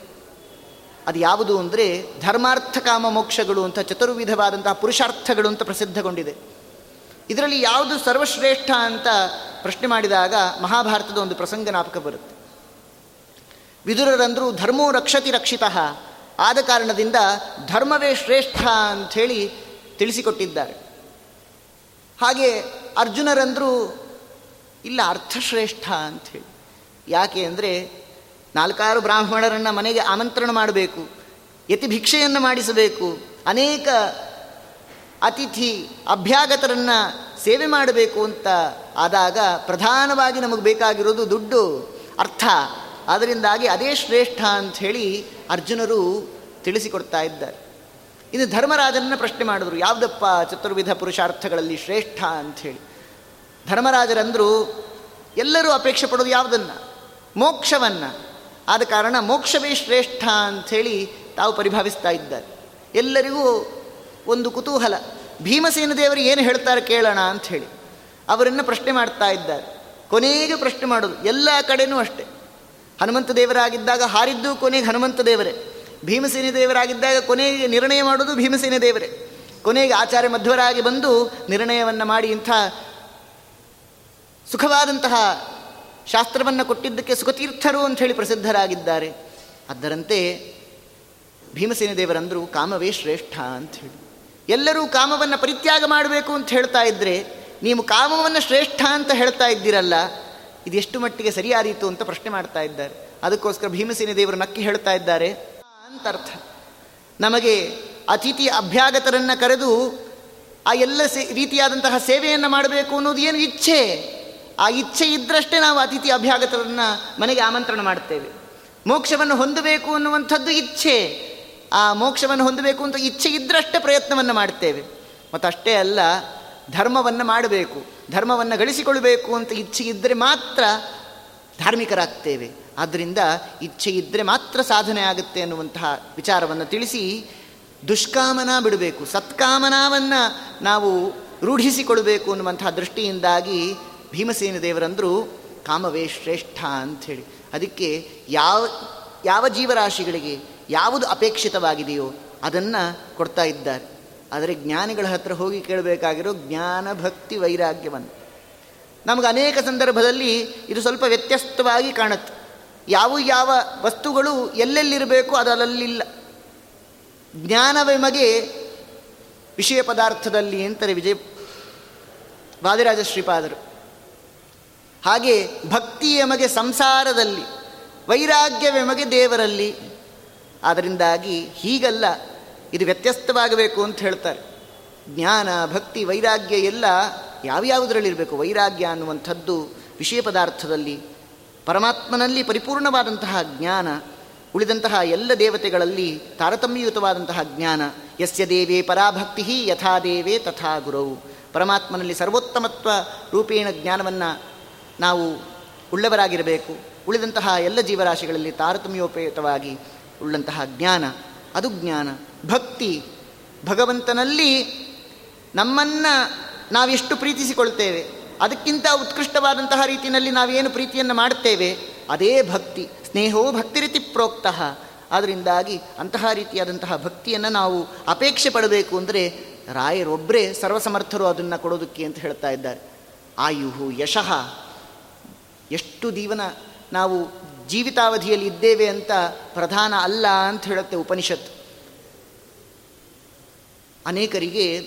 ಅದು ಯಾವುದು ಅಂದರೆ ಧರ್ಮಾರ್ಥ ಕಾಮ ಮೋಕ್ಷಗಳು ಅಂತ ಚತುರ್ವಿಧವಾದಂತಹ ಪುರುಷಾರ್ಥಗಳು ಅಂತ ಪ್ರಸಿದ್ಧಗೊಂಡಿದೆ. ಇದರಲ್ಲಿ ಯಾವುದು ಸರ್ವಶ್ರೇಷ್ಠ ಅಂತ ಪ್ರಶ್ನೆ ಮಾಡಿದಾಗ ಮಹಾಭಾರತದ ಒಂದು ಪ್ರಸಂಗ ನಾಪಕ ಬರುತ್ತೆ. ವಿದುರರಂದರೂ ಧರ್ಮೋ ರಕ್ಷತಿ ರಕ್ಷಿತ, ಆದ ಕಾರಣದಿಂದ ಧರ್ಮವೇ ಶ್ರೇಷ್ಠ ಅಂಥೇಳಿ ತಿಳಿಸಿಕೊಟ್ಟಿದ್ದಾರೆ. ಹಾಗೆ ಅರ್ಜುನರಂದರೂ ಇಲ್ಲ, ಅರ್ಥಶ್ರೇಷ್ಠ ಅಂಥೇಳಿ ಯಾಕೆ ಅಂದರೆ ನಾಲ್ಕಾರು ಬ್ರಾಹ್ಮಣರನ್ನು ಮನೆಗೆ ಆಮಂತ್ರಣ ಮಾಡಬೇಕು, ಯತಿ ಭಿಕ್ಷೆಯನ್ನು ಮಾಡಿಸಬೇಕು, ಅನೇಕ ಅತಿಥಿ ಅಭ್ಯಾಗತರನ್ನು ಸೇವೆ ಮಾಡಬೇಕು ಅಂತ ಆದಾಗ ಪ್ರಧಾನವಾಗಿ ನಮಗೆ ಬೇಕಾಗಿರೋದು ದುಡ್ಡು ಅರ್ಥ. ಅದರಿಂದಾಗಿ ಅದೇ ಶ್ರೇಷ್ಠ ಅಂಥೇಳಿ ಅರ್ಜುನರು ತಿಳಿಸಿಕೊಡ್ತಾ ಇದ್ದಾರೆ. ಇದು ಧರ್ಮರಾಜನನ್ನು ಪ್ರಶ್ನೆ ಮಾಡಿದ್ರು, ಯಾವುದಪ್ಪ ಚತುರ್ವಿಧ ಪುರುಷಾರ್ಥಗಳಲ್ಲಿ ಶ್ರೇಷ್ಠ ಅಂಥೇಳಿ ಧರ್ಮರಾಜರಂದರು ಎಲ್ಲರೂ ಅಪೇಕ್ಷೆ ಪಡೋದು ಯಾವುದನ್ನು? ಮೋಕ್ಷವನ್ನು. ಆದ ಕಾರಣ ಮೋಕ್ಷವೇ ಶ್ರೇಷ್ಠ ಅಂಥೇಳಿ ತಾವು ಪರಿಭಾವಿಸ್ತಾ ಇದ್ದಾರೆ. ಎಲ್ಲರಿಗೂ ಒಂದು ಕುತೂಹಲ. ಭೀಮಸೇನ ದೇವರು ಏನು ಹೇಳ್ತಾರೆ ಕೇಳೋಣ ಅಂಥೇಳಿ. ಅವರನ್ನು ಪ್ರಶ್ನೆ ಮಾಡ್ತಾ ಇದ್ದಾರೆ. ಕೊನೆಗೆ ಪ್ರಶ್ನೆ ಮಾಡೋದು, ಎಲ್ಲ ಕಡೆನೂ ಅಷ್ಟೇ. ಹನುಮಂತ ದೇವರಾಗಿದ್ದಾಗ ಹಾರಿದ್ದು ಕೊನೆಗೆ ಹನುಮಂತ ದೇವರೇ. ಭೀಮಸೇನ ದೇವರಾಗಿದ್ದಾಗ ಕೊನೆಗೆ ನಿರ್ಣಯ ಮಾಡೋದು ಭೀಮಸೇನ ದೇವರೇ. ಕೊನೆಗೆ ಆಚಾರ್ಯ ಮಧ್ವರಾಗಿ ಬಂದು ನಿರ್ಣಯವನ್ನು ಮಾಡಿ ಇಂಥ ಸುಖವಾದಂತಹ ಶಾಸ್ತ್ರವನ್ನು ಕೊಟ್ಟಿದ್ದಕ್ಕೆ ಸುಖತೀರ್ಥರು ಅಂತ ಹೇಳಿ ಪ್ರಸಿದ್ಧರಾಗಿದ್ದಾರೆ. ಅದರಂತೆ ಭೀಮಸೇನ ದೇವರಂದರು ಕಾಮವೇ ಶ್ರೇಷ್ಠ ಅಂತ ಹೇಳಿ. ಎಲ್ಲರೂ ಕಾಮವನ್ನು ಪರಿತ್ಯಾಗ ಮಾಡಬೇಕು ಅಂತ ಹೇಳ್ತಾ ಇದ್ದರೆ ನೀವು ಕಾಮವನ್ನು ಶ್ರೇಷ್ಠ ಅಂತ ಹೇಳ್ತಾ ಇದ್ದೀರಲ್ಲ ಇದೆಷ್ಟು ಮಟ್ಟಿಗೆ ಸರಿಯಾದೀತು ಅಂತ ಪ್ರಶ್ನೆ ಮಾಡ್ತಾ ಇದ್ದಾರೆ. ಅದಕ್ಕೋಸ್ಕರ ಭೀಮಸೇನ ದೇವರು ನಕ್ಕಿ ಹೇಳ್ತಾ ಇದ್ದಾರೆ. ಅಂತ ಅರ್ಥ. ನಮಗೆ ಅತಿಥಿ ಅಭ್ಯಾಗತರನ್ನು ಕರೆದು ಆ ಎಲ್ಲ ಸೇ, ರೀತಿಯಾದಂತಹ ಸೇವೆಯನ್ನು ಮಾಡಬೇಕು ಅನ್ನೋದು ಏನು ಇಚ್ಛೆ? ಆ ಇಚ್ಛೆ ಇದ್ದರಷ್ಟೇ ನಾವು ಅತಿಥಿ ಅಭ್ಯಾಗತರನ್ನು ಮನೆಗೆ ಆಮಂತ್ರಣ ಮಾಡ್ತೇವೆ. ಮೋಕ್ಷವನ್ನು ಹೊಂದಬೇಕು ಅನ್ನುವಂಥದ್ದು ಇಚ್ಛೆ. ಆ ಮೋಕ್ಷವನ್ನು ಹೊಂದಬೇಕು ಅಂತ ಇಚ್ಛೆ ಇದ್ದರಷ್ಟೇ ಪ್ರಯತ್ನವನ್ನು ಮಾಡ್ತೇವೆ. ಮತ್ತು ಅಷ್ಟೇ ಅಲ್ಲ, ಧರ್ಮವನ್ನು ಮಾಡಬೇಕು. ಧರ್ಮವನ್ನು ಗಳಿಸಿಕೊಳ್ಬೇಕು ಅಂತ ಇಚ್ಛೆ ಇದ್ದರೆ ಮಾತ್ರ ಧಾರ್ಮಿಕರಾಗ್ತೇವೆ. ಆದ್ದರಿಂದ ಇಚ್ಛೆ ಇದ್ದರೆ ಮಾತ್ರ ಸಾಧನೆ ಆಗುತ್ತೆ ಅನ್ನುವಂತಹ ವಿಚಾರವನ್ನು ತಿಳಿಸಿ ದುಷ್ಕಾಮನ ಬಿಡಬೇಕು. ಸತ್ಕಾಮನಾವನ್ನು ನಾವು ರೂಢಿಸಿಕೊಳ್ಬೇಕು ಅನ್ನುವಂತಹ ದೃಷ್ಟಿಯಿಂದಾಗಿ ಭೀಮಸೇನ ದೇವರಂದರು ಕಾಮವೇ ಶ್ರೇಷ್ಠ ಅಂಥೇಳಿ. ಅದಕ್ಕೆ ಯಾವ ಯಾವ ಜೀವರಾಶಿಗಳಿಗೆ ಯಾವುದು ಅಪೇಕ್ಷಿತವಾಗಿದೆಯೋ ಅದನ್ನು ಕೊಡ್ತಾ ಇದ್ದಾರೆ. ಆದರೆ ಜ್ಞಾನಿಗಳ ಹತ್ರ ಹೋಗಿ ಕೇಳಬೇಕಾಗಿರೋ ಜ್ಞಾನ ಭಕ್ತಿ ವೈರಾಗ್ಯವನ್ನು. ನಮಗೆ ಅನೇಕ ಸಂದರ್ಭದಲ್ಲಿ ಇದು ಸ್ವಲ್ಪ ವ್ಯತ್ಯಸ್ತವಾಗಿ ಕಾಣುತ್ತೆ. ಯಾವ ಯಾವ ವಸ್ತುಗಳು ಎಲ್ಲೆಲ್ಲಿರಬೇಕು ಅದು ಅಲ್ಲಲ್ಲಿಲ್ಲ. ಜ್ಞಾನವೆಮಗೆ ವಿಷಯ ಪದಾರ್ಥದಲ್ಲಿ ಅಂತಾರೆ ವಿಜಯ ವಾದಿರಾಜ ಶ್ರೀಪಾದರು. ಹಾಗೆ ಭಕ್ತಿ ಎಮಗೆ ಸಂಸಾರದಲ್ಲಿ ವೈರಾಗ್ಯವೆಮಗೆ ದೇವರಲ್ಲಿ. ಆದ್ದರಿಂದಾಗಿ ಹೀಗಲ್ಲ, ಇದು ವ್ಯತ್ಯಸ್ತವಾಗಬೇಕು ಅಂತ ಹೇಳ್ತಾರೆ. ಜ್ಞಾನ, ಭಕ್ತಿ, ವೈರಾಗ್ಯ ಎಲ್ಲ ಯಾವ್ಯಾವುದರಲ್ಲಿರಬೇಕು? ವೈರಾಗ್ಯ ಅನ್ನುವಂಥದ್ದು ವಿಷಯ ಪದಾರ್ಥದಲ್ಲಿ, ಪರಮಾತ್ಮನಲ್ಲಿ ಪರಿಪೂರ್ಣವಾದಂತಹ ಜ್ಞಾನ, ಉಳಿದಂತಹ ಎಲ್ಲ ದೇವತೆಗಳಲ್ಲಿ ತಾರತಮ್ಯಯುತವಾದಂತಹ ಜ್ಞಾನ. ಯಸ್ಯ ದೇವೇ ಪರಾಭಕ್ತಿ ಯಥಾ ದೇವೇ ತಥಾ ಗುರವು ಪರಮಾತ್ಮನಲ್ಲಿ ಸರ್ವೋತ್ತಮತ್ವ ರೂಪೇಣ ಜ್ಞಾನವನ್ನು ನಾವು ಉಳ್ಳವರಾಗಿರಬೇಕು. ಉಳಿದಂತಹ ಎಲ್ಲ ಜೀವರಾಶಿಗಳಲ್ಲಿ ತಾರತಮ್ಯೋಪೇತವಾಗಿ ಉಳ್ಳಂತಹ ಜ್ಞಾನ, ಅದು ಜ್ಞಾನ. ಭಕ್ತಿ, ಭಗವಂತನಲ್ಲಿ ನಮ್ಮನ್ನು ನಾವೆಷ್ಟು ಪ್ರೀತಿಸಿಕೊಳ್ತೇವೆ, ಅದಕ್ಕಿಂತ ಉತ್ಕೃಷ್ಟವಾದಂತಹ ರೀತಿಯಲ್ಲಿ ನಾವೇನು ಪ್ರೀತಿಯನ್ನು ಮಾಡುತ್ತೇವೆ, ಅದೇ ಭಕ್ತಿ. ಸ್ನೇಹೋ ಭಕ್ತಿರಿತಿ ಪ್ರೋಕ್ತಃ. ಆದ್ದರಿಂದಾಗಿ ಅಂತಹ ರೀತಿಯಾದಂತಹ ಭಕ್ತಿಯನ್ನು ನಾವು ಅಪೇಕ್ಷೆ ಪಡಬೇಕು ಅಂದರೆ ರಾಯರೊಬ್ಬರೇ ಸರ್ವಸಮರ್ಥರು ಅದನ್ನು ಕೊಡೋದಕ್ಕೆ ಅಂತ ಹೇಳ್ತಾ ಇದ್ದಾರೆ. ಆಯುಹು ಯಶಃ. ಎಷ್ಟು ದೀವನ ನಾವು ಜೀವಿತಾವಧಿಯಲ್ಲಿ ಇದ್ದೇವೆ ಅಂತ ಪ್ರಧಾನ ಅಲ್ಲ ಅಂತ ಹೇಳುತ್ತೆ ಉಪನಿಷತ್ತು ಅನೇಕರಿಗೆ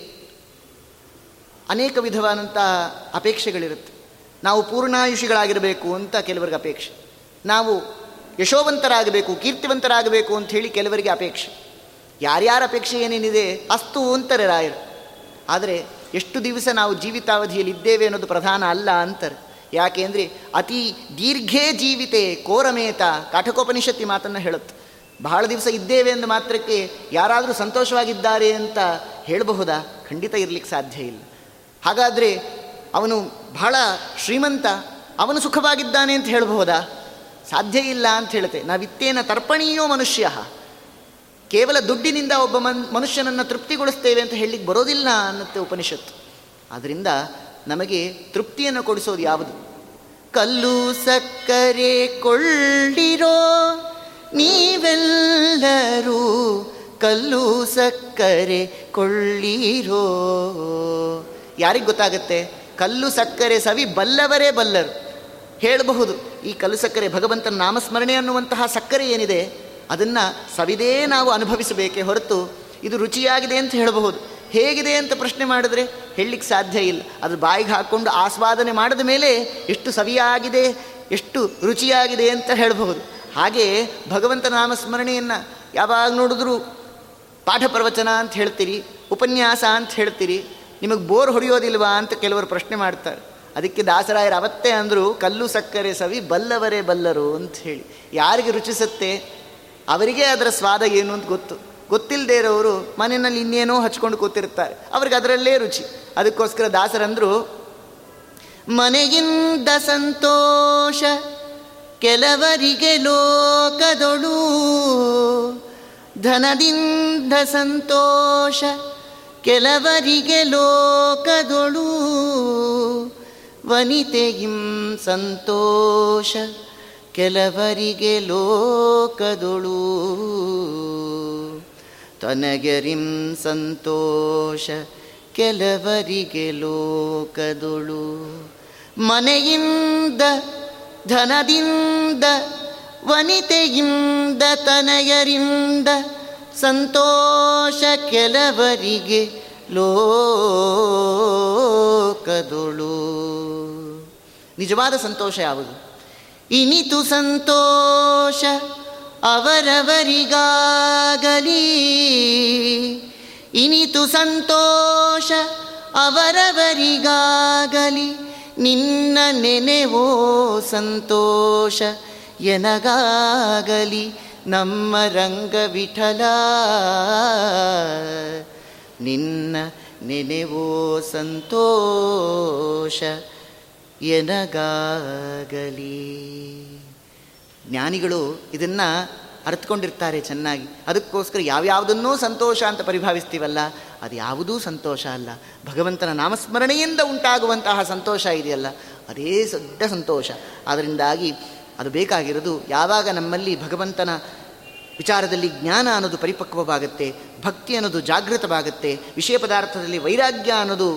ಅನೇಕ ವಿಧವಾದಂತಹ ಅಪೇಕ್ಷೆಗಳಿರುತ್ತೆ. ನಾವು ಪೂರ್ಣಾಯುಷಿಗಳಾಗಿರಬೇಕು ಅಂತ ಕೆಲವರಿಗೆ ಅಪೇಕ್ಷೆ. ನಾವು ಯಶೋವಂತರಾಗಬೇಕು, ಕೀರ್ತಿವಂತರಾಗಬೇಕು ಅಂತ ಹೇಳಿ ಕೆಲವರಿಗೆ ಅಪೇಕ್ಷೆ. ಯಾರ್ಯಾರ ಅಪೇಕ್ಷೆ ಏನೇನಿದೆ ಅಸ್ತು ಅಂತಾರೆ ರಾಯರು. ಆದರೆ ಎಷ್ಟು ದಿವಸ ನಾವು ಜೀವಿತಾವಧಿಯಲ್ಲಿ ಇದ್ದೇವೆ ಅನ್ನೋದು ಪ್ರಧಾನ ಅಲ್ಲ ಅಂತಾರೆ. ಯಾಕೆ ಅಂದರೆ ಅತಿ ದೀರ್ಘೇ ಜೀವಿತೆ ಕೋರಮೇತ ಕಾಠಕೋಪನಿಷತ್ತಿ ಮಾತನ್ನು ಹೇಳುತ್ತೆ. ಬಹಳ ದಿವಸ ಇದ್ದೇವೆ ಎಂದು ಮಾತ್ರಕ್ಕೆ ಯಾರಾದರೂ ಸಂತೋಷವಾಗಿದ್ದಾರೆ ಅಂತ ಹೇಳಬಹುದಾ? ಖಂಡಿತ ಇರಲಿಕ್ಕೆ ಸಾಧ್ಯ ಇಲ್ಲ. ಹಾಗಾದರೆ ಅವನು ಬಹಳ ಶ್ರೀಮಂತ, ಅವನು ಸುಖವಾಗಿದ್ದಾನೆ ಅಂತ ಹೇಳಬಹುದಾ? ಸಾಧ್ಯ ಇಲ್ಲ ಅಂತ ಹೇಳುತ್ತೆ. ನಾವಿತ್ತೇನ ತರ್ಪಣೀಯೋ ಮನುಷ್ಯ. ಕೇವಲ ದುಡ್ಡಿನಿಂದ ಒಬ್ಬ ಮನ್, ಮನುಷ್ಯನನ್ನು ತೃಪ್ತಿಗೊಳಿಸ್ತೇವೆ ಅಂತ ಹೇಳಲಿಕ್ಕೆ ಬರೋದಿಲ್ಲ ಅನ್ನತ್ತೆ ಉಪನಿಷತ್ತು. ಆದ್ದರಿಂದ ನಮಗೆ ತೃಪ್ತಿಯನ್ನು ಕೊಡಿಸೋದು ಯಾವುದು? ಕಲ್ಲು ಸಕ್ಕರೆ ಕೊಳ್ಳಿರೋ ನೀವೆಲ್ಲರೂ ಕಲ್ಲು ಸಕ್ಕರೆ ಕೊಳ್ಳಿರೋ. ಯಾರಿಗೆ ಗೊತ್ತಾಗುತ್ತೆ? ಕಲ್ಲು ಸಕ್ಕರೆ ಸವಿ ಬಲ್ಲವರೇ ಬಲ್ಲರು. ಹೇಳಬಹುದು, ಈ ಕಲ್ಲು ಸಕ್ಕರೆ ಭಗವಂತನ ನಾಮಸ್ಮರಣೆ ಅನ್ನುವಂತಹ ಸಕ್ಕರೆ ಏನಿದೆ, ಅದನ್ನು ಸವಿದೇ ನಾವು ಅನುಭವಿಸಬೇಕೇ ಹೊರತು ಇದು ರುಚಿಯಾಗಿದೆ ಅಂತ ಹೇಳಬಹುದು. ಹೇಗಿದೆ ಅಂತ ಪ್ರಶ್ನೆ ಮಾಡಿದ್ರೆ ಹೇಳಲಿಕ್ಕೆ ಸಾಧ್ಯ ಇಲ್ಲ. ಅದು ಬಾಯಿಗೆ ಹಾಕ್ಕೊಂಡು ಆಸ್ವಾದನೆ ಮಾಡಿದ ಮೇಲೆ ಎಷ್ಟು ಸವಿಯಾಗಿದೆ, ಎಷ್ಟು ರುಚಿಯಾಗಿದೆ ಅಂತ ಹೇಳಬಹುದು. ಹಾಗೆ ಭಗವಂತ ನಾಮಸ್ಮರಣೆಯನ್ನು ಯಾವಾಗ ನೋಡಿದ್ರೂ ಪಾಠ ಪ್ರವಚನ ಅಂತ ಹೇಳ್ತೀರಿ, ಉಪನ್ಯಾಸ ಅಂತ ಹೇಳ್ತೀರಿ, ನಿಮಗೆ ಬೋರ್ ಹೊಡೆಯೋದಿಲ್ವಾ ಅಂತ ಕೆಲವರು ಪ್ರಶ್ನೆ ಮಾಡ್ತಾರೆ. ಅದಕ್ಕೆ ದಾಸರಾಯರು ಅವತ್ತೇ ಅಂದರು, ಕಲ್ಲು ಸಕ್ಕರೆ ಸವಿ ಬಲ್ಲವರೇ ಬಲ್ಲರು ಅಂತ ಹೇಳಿ. ಯಾರಿಗೆ ರುಚಿಸುತ್ತೆ? ಅವರಿಗೆ ಅದರ ಸ್ವಾದ ಏನು ಅಂತ ಗೊತ್ತು. ಗೊತ್ತಿಲ್ಲದೆ ಇರೋರು ಮನೆಯಲ್ಲಿ ಇನ್ನೇನೋ ಹಚ್ಕೊಂಡು ಕೂತಿರ್ತಾರೆ. ಅವ್ರಿಗೆ ಅದರಲ್ಲೇ ರುಚಿ. ಅದಕ್ಕೋಸ್ಕರ ದಾಸರಂದರು, ಮನೆಯಿಂದ ಸಂತೋಷ, ಕೆಲವರಿಗೆ ಲೋಕದೊಳು, ಧನದಿಂದ ಸಂತೋಷ, ಕೆಲವರಿಗೆ ಲೋಕದೊಳು ವನಿತೆಗಿಂ ಸಂತೋಷ, ಕೆಲವರಿಗೆ ಲೋಕದೊಳು. ತನಗರಿಂ ಸಂತೋಷ, ಕೆಲವರಿಗೆ ಲೋಕದೊಳು. ಮನೆಯಿಂದ, ಧನದಿಂದ, ವನಿತೆಯಿಂದ ತನಗರಿಂದ ಸಂತೋಷ, ಕೆಲವರಿಗೆ ಲೋಕದೊಳು. ನಿಜವಾದ ಸಂತೋಷ ಯಾವುದು? ಇನಿತು ಸಂತೋಷ ಅವರವರಿಗಾಗಲಿ. ಇನಿತು ಸಂತೋಷ ಅವರವರಿಗಾಗಲಿ. ನಿನ್ನ ನೆನೆವೋ ಸಂತೋಷ ಎನಗಾಗಲಿ. ನಮ್ಮ ರಂಗ ವಿಠಲ ನಿನ್ನ ನೆನೆವೋ ಸಂತೋಷ ಎನಗಾಗಲಿ. ಜ್ಞಾನಿಗಳು ಇದನ್ನು ಅರ್ಥಕೊಂಡಿರ್ತಾರೆ ಚೆನ್ನಾಗಿ. ಅದಕ್ಕೋಸ್ಕರ ಯಾವ್ಯಾವುದನ್ನೂ ಸಂತೋಷ ಅಂತ ಪರಿಭಾವಿಸ್ತೀವಲ್ಲ, ಅದು ಯಾವುದೂ ಸಂತೋಷ ಅಲ್ಲ. ಭಗವಂತನ ನಾಮಸ್ಮರಣೆಯಿಂದ ಉಂಟಾಗುವಂತಹ ಸಂತೋಷ ಇದೆಯಲ್ಲ, ಅದೇ ದೊಡ್ಡ ಸಂತೋಷ. ಅದರಿಂದಾಗಿ ಅದು ಬೇಕಾಗಿರೋದು ಯಾವಾಗ ನಮ್ಮಲ್ಲಿ ಭಗವಂತನ ವಿಚಾರದಲ್ಲಿ ಜ್ಞಾನ ಅನ್ನೋದು ಪರಿಪಕ್ವವಾಗುತ್ತೆ, ಭಕ್ತಿ ಅನ್ನೋದು ಜಾಗೃತವಾಗುತ್ತೆ, ವಿಷಯ ಪದಾರ್ಥದಲ್ಲಿ ವೈರಾಗ್ಯ ಅನ್ನೋದು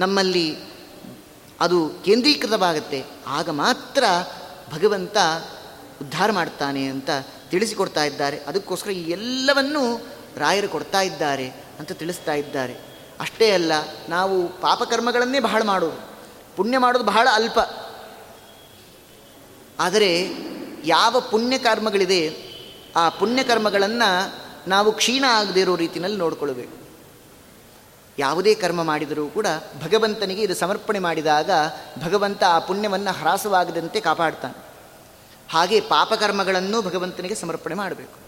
ನಮ್ಮಲ್ಲಿ ಅದು ಕೇಂದ್ರೀಕೃತವಾಗುತ್ತೆ, ಆಗ ಮಾತ್ರ ಭಗವಂತ ಉದ್ಧಾರ ಮಾಡ್ತಾನೆ ಅಂತ ತಿಳಿಸಿಕೊಡ್ತಾ ಇದ್ದಾರೆ. ಅದಕ್ಕೋಸ್ಕರ ಈ ಎಲ್ಲವನ್ನೂ ರಾಯರು ಕೊಡ್ತಾ ಇದ್ದಾರೆ ಅಂತ ತಿಳಿಸ್ತಾ ಇದ್ದಾರೆ. ಅಷ್ಟೇ ಅಲ್ಲ, ನಾವು ಪಾಪಕರ್ಮಗಳನ್ನೇ ಬಹಳ ಮಾಡೋದು. ಪುಣ್ಯ ಮಾಡೋದು ಬಹಳ ಅಲ್ಪ. ಆದರೆ ಯಾವ ಪುಣ್ಯಕರ್ಮಗಳಿದೆ ಆ ಪುಣ್ಯಕರ್ಮಗಳನ್ನು ನಾವು ಕ್ಷೀಣ ಆಗದೇ ಇರೋ ರೀತಿಯಲ್ಲಿ ನೋಡ್ಕೊಳ್ಬೇಕು ಯಾವುದೇ ಕರ್ಮ ಮಾಡಿದರೂ ಕೂಡ ಭಗವಂತನಿಗೆ ಇದು ಸಮರ್ಪಣೆ ಮಾಡಿದಾಗ ಭಗವಂತ ಆ ಪುಣ್ಯವನ್ನು ಹ್ರಾಸವಾಗದಂತೆ ಕಾಪಾಡ್ತಾನೆ. ಹಾಗೆ ಪಾಪಕರ್ಮಗಳನ್ನು ಭಗವಂತನಿಗೆ ಸಮರ್ಪಣೆ ಮಾಡಬೇಕು.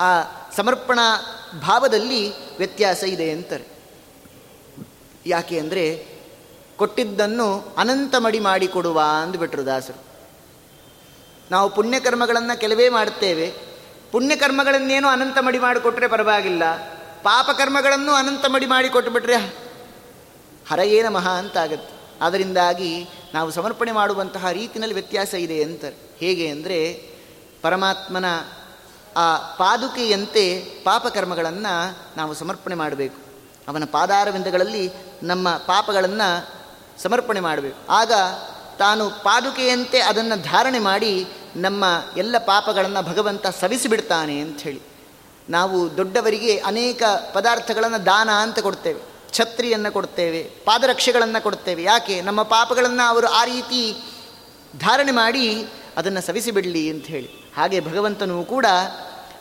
ಆ ಸಮರ್ಪಣಾ ಭಾವದಲ್ಲಿ ವ್ಯತ್ಯಾಸ ಇದೆ ಅಂತಾರೆ. ಯಾಕೆ ಅಂದರೆ ಕೊಟ್ಟಿದ್ದನ್ನು ಅನಂತ ಮಡಿ ಮಾಡಿಕೊಡುವ ಅಂದುಬಿಟ್ರು ದಾಸರು. ನಾವು ಪುಣ್ಯಕರ್ಮಗಳನ್ನು ಕೆಲವೇ ಮಾಡುತ್ತೇವೆ ಪುಣ್ಯಕರ್ಮಗಳನ್ನೇನೋ ಅನಂತ ಮಡಿ ಮಾಡಿಕೊಟ್ರೆ ಪರವಾಗಿಲ್ಲ. ಪಾಪಕರ್ಮಗಳನ್ನು ಅನಂತ ಮಡಿ ಮಾಡಿಕೊಟ್ಟುಬಿಟ್ರೆ ಹರ ಏನ ಮಹಾ ಅಂತಾಗತ್ತೆ. ಅದರಿಂದಾಗಿ ನಾವು ಸಮರ್ಪಣೆ ಮಾಡುವಂತಹ ರೀತಿಯಲ್ಲಿ ವ್ಯತ್ಯಾಸ ಇದೆ ಅಂತಾರೆ. ಹೇಗೆ ಅಂದರೆ ಪರಮಾತ್ಮನ ಆ ಪಾದುಕೆಯಂತೆ ಪಾಪಕರ್ಮಗಳನ್ನು ನಾವು ಸಮರ್ಪಣೆ ಮಾಡಬೇಕು. ಅವನ ಪಾದಾರವಿಂದಗಳಲ್ಲಿ ನಮ್ಮ ಪಾಪಗಳನ್ನು ಸಮರ್ಪಣೆ ಮಾಡಬೇಕು. ಆಗ ತಾನು ಪಾದುಕೆಯಂತೆ ಅದನ್ನು ಧಾರಣೆ ಮಾಡಿ ನಮ್ಮ ಎಲ್ಲ ಪಾಪಗಳನ್ನು ಭಗವಂತ ಸವಿಸಿಬಿಡ್ತಾನೆ ಅಂಥೇಳಿ ನಾವು ದೊಡ್ಡವರಿಗೆ ಅನೇಕ ಪದಾರ್ಥಗಳನ್ನು ದಾನ ಅಂತ ಕೊಡ್ತೇವೆ. ಛತ್ರಿಯನ್ನು ಕೊಡ್ತೇವೆ, ಪಾದರಕ್ಷೆಗಳನ್ನು ಕೊಡ್ತೇವೆ. ಯಾಕೆ? ನಮ್ಮ ಪಾಪಗಳನ್ನು ಅವರು ಆ ರೀತಿ ಧಾರಣೆ ಮಾಡಿ ಅದನ್ನು ಸವಿಸಿಬಿಡಲಿ ಅಂತ ಹೇಳಿ ಹಾಗೆ ಭಗವಂತನೂ ಕೂಡ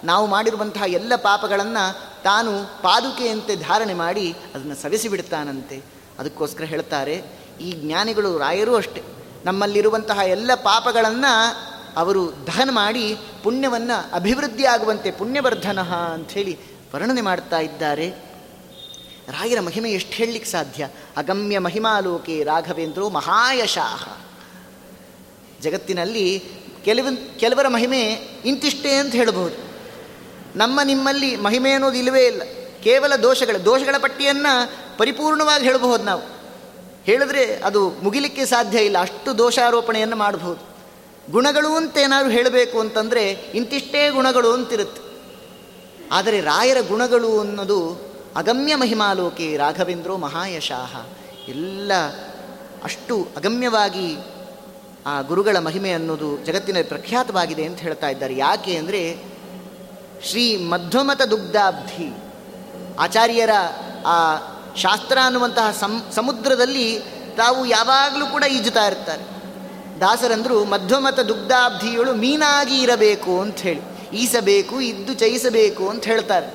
ನಾವು ಮಾಡಿರುವಂತಹ ಎಲ್ಲ ಪಾಪಗಳನ್ನು ತಾನು ಪಾದುಕೆಯಂತೆ ಧಾರಣೆ ಮಾಡಿ ಅದನ್ನು ಸವಿಸಿಬಿಡ್ತಾನಂತೆ. ಅದಕ್ಕೋಸ್ಕರ ಹೇಳ್ತಾರೆ, ಈ ಜ್ಞಾನಿಗಳು ರಾಯರೂ ಅಷ್ಟೆ. ನಮ್ಮಲ್ಲಿರುವಂತಹ ಎಲ್ಲ ಪಾಪಗಳನ್ನು ಅವರು ದಹನ ಮಾಡಿ ಪುಣ್ಯವನ್ನು ಅಭಿವೃದ್ಧಿಯಾಗುವಂತೆ ಪುಣ್ಯವರ್ಧನ ಅಂಥೇಳಿ ವರ್ಣನೆ ಮಾಡ್ತಾ ಇದ್ದಾರೆ. ರಾಯರ ಮಹಿಮೆ ಎಷ್ಟು ಹೇಳಲಿಕ್ಕೆ ಸಾಧ್ಯ? ಅಗಮ್ಯ ಮಹಿಮಾಲೋಕೆ ರಾಘವೇಂದ್ರೋ ಮಹಾಯಶಾಹ. ಜಗತ್ತಿನಲ್ಲಿ ಕೆಲವ ಕೆಲವರ ಮಹಿಮೆ ಇಂತಿಷ್ಟೇ ಅಂತ ಹೇಳಬಹುದು. ನಮ್ಮ ನಿಮ್ಮಲ್ಲಿ ಮಹಿಮೆ ಅನ್ನೋದು ಇಲ್ಲವೇ ಇಲ್ಲ. ಕೇವಲ ದೋಷಗಳ ದೋಷಗಳ ಪಟ್ಟಿಯನ್ನು ಪರಿಪೂರ್ಣವಾಗಿ ಹೇಳಬಹುದು ನಾವು. ಹೇಳಿದ್ರೆ ಅದು ಮುಗಿಲಿಕ್ಕೆ ಸಾಧ್ಯ ಇಲ್ಲ, ಅಷ್ಟು ದೋಷಾರೋಪಣೆಯನ್ನು ಮಾಡಬಹುದು. ಗುಣಗಳು ಅಂತ ಏನಾದರೂ ಹೇಳಬೇಕು ಅಂತಂದರೆ ಇಂತಿಷ್ಟೇ ಗುಣಗಳು ಅಂತಿರುತ್ತೆ. ಆದರೆ ರಾಯರ ಗುಣಗಳು ಅನ್ನೋದು ಅಗಮ್ಯ ಮಹಿಮಾಲೋಕೆ ರಾಘವೇಂದ್ರೋ ಮಹಾಯಶಾಹ. ಎಲ್ಲ ಅಷ್ಟು ಅಗಮ್ಯವಾಗಿ ಆ ಗುರುಗಳ ಮಹಿಮೆ ಅನ್ನೋದು ಜಗತ್ತಿನಲ್ಲಿ ಪ್ರಖ್ಯಾತವಾಗಿದೆ ಅಂತ ಹೇಳ್ತಾ ಇದ್ದಾರೆ. ಯಾಕೆ ಅಂದರೆ ಶ್ರೀ ಮಧ್ವಮತ ದುಗ್ಧಾಬ್ಧಿ. ಆಚಾರ್ಯರ ಆ ಶಾಸ್ತ್ರ ಅನ್ನುವಂತಹ ಸಮುದ್ರದಲ್ಲಿ ತಾವು ಯಾವಾಗಲೂ ಕೂಡ ಈಜುತ್ತಾ ಇರ್ತಾರೆ. ದಾಸರಂದರು ಮಧ್ವಮತ ದುಗ್ಧಾಬ್ಧಿಗಳು ಮೀನಾಗಿ ಇರಬೇಕು ಅಂತ ಹೇಳಿ. ಈಸಬೇಕು, ಇದ್ದು ಚಯಿಸಬೇಕು ಅಂತ ಹೇಳ್ತಾರೆ.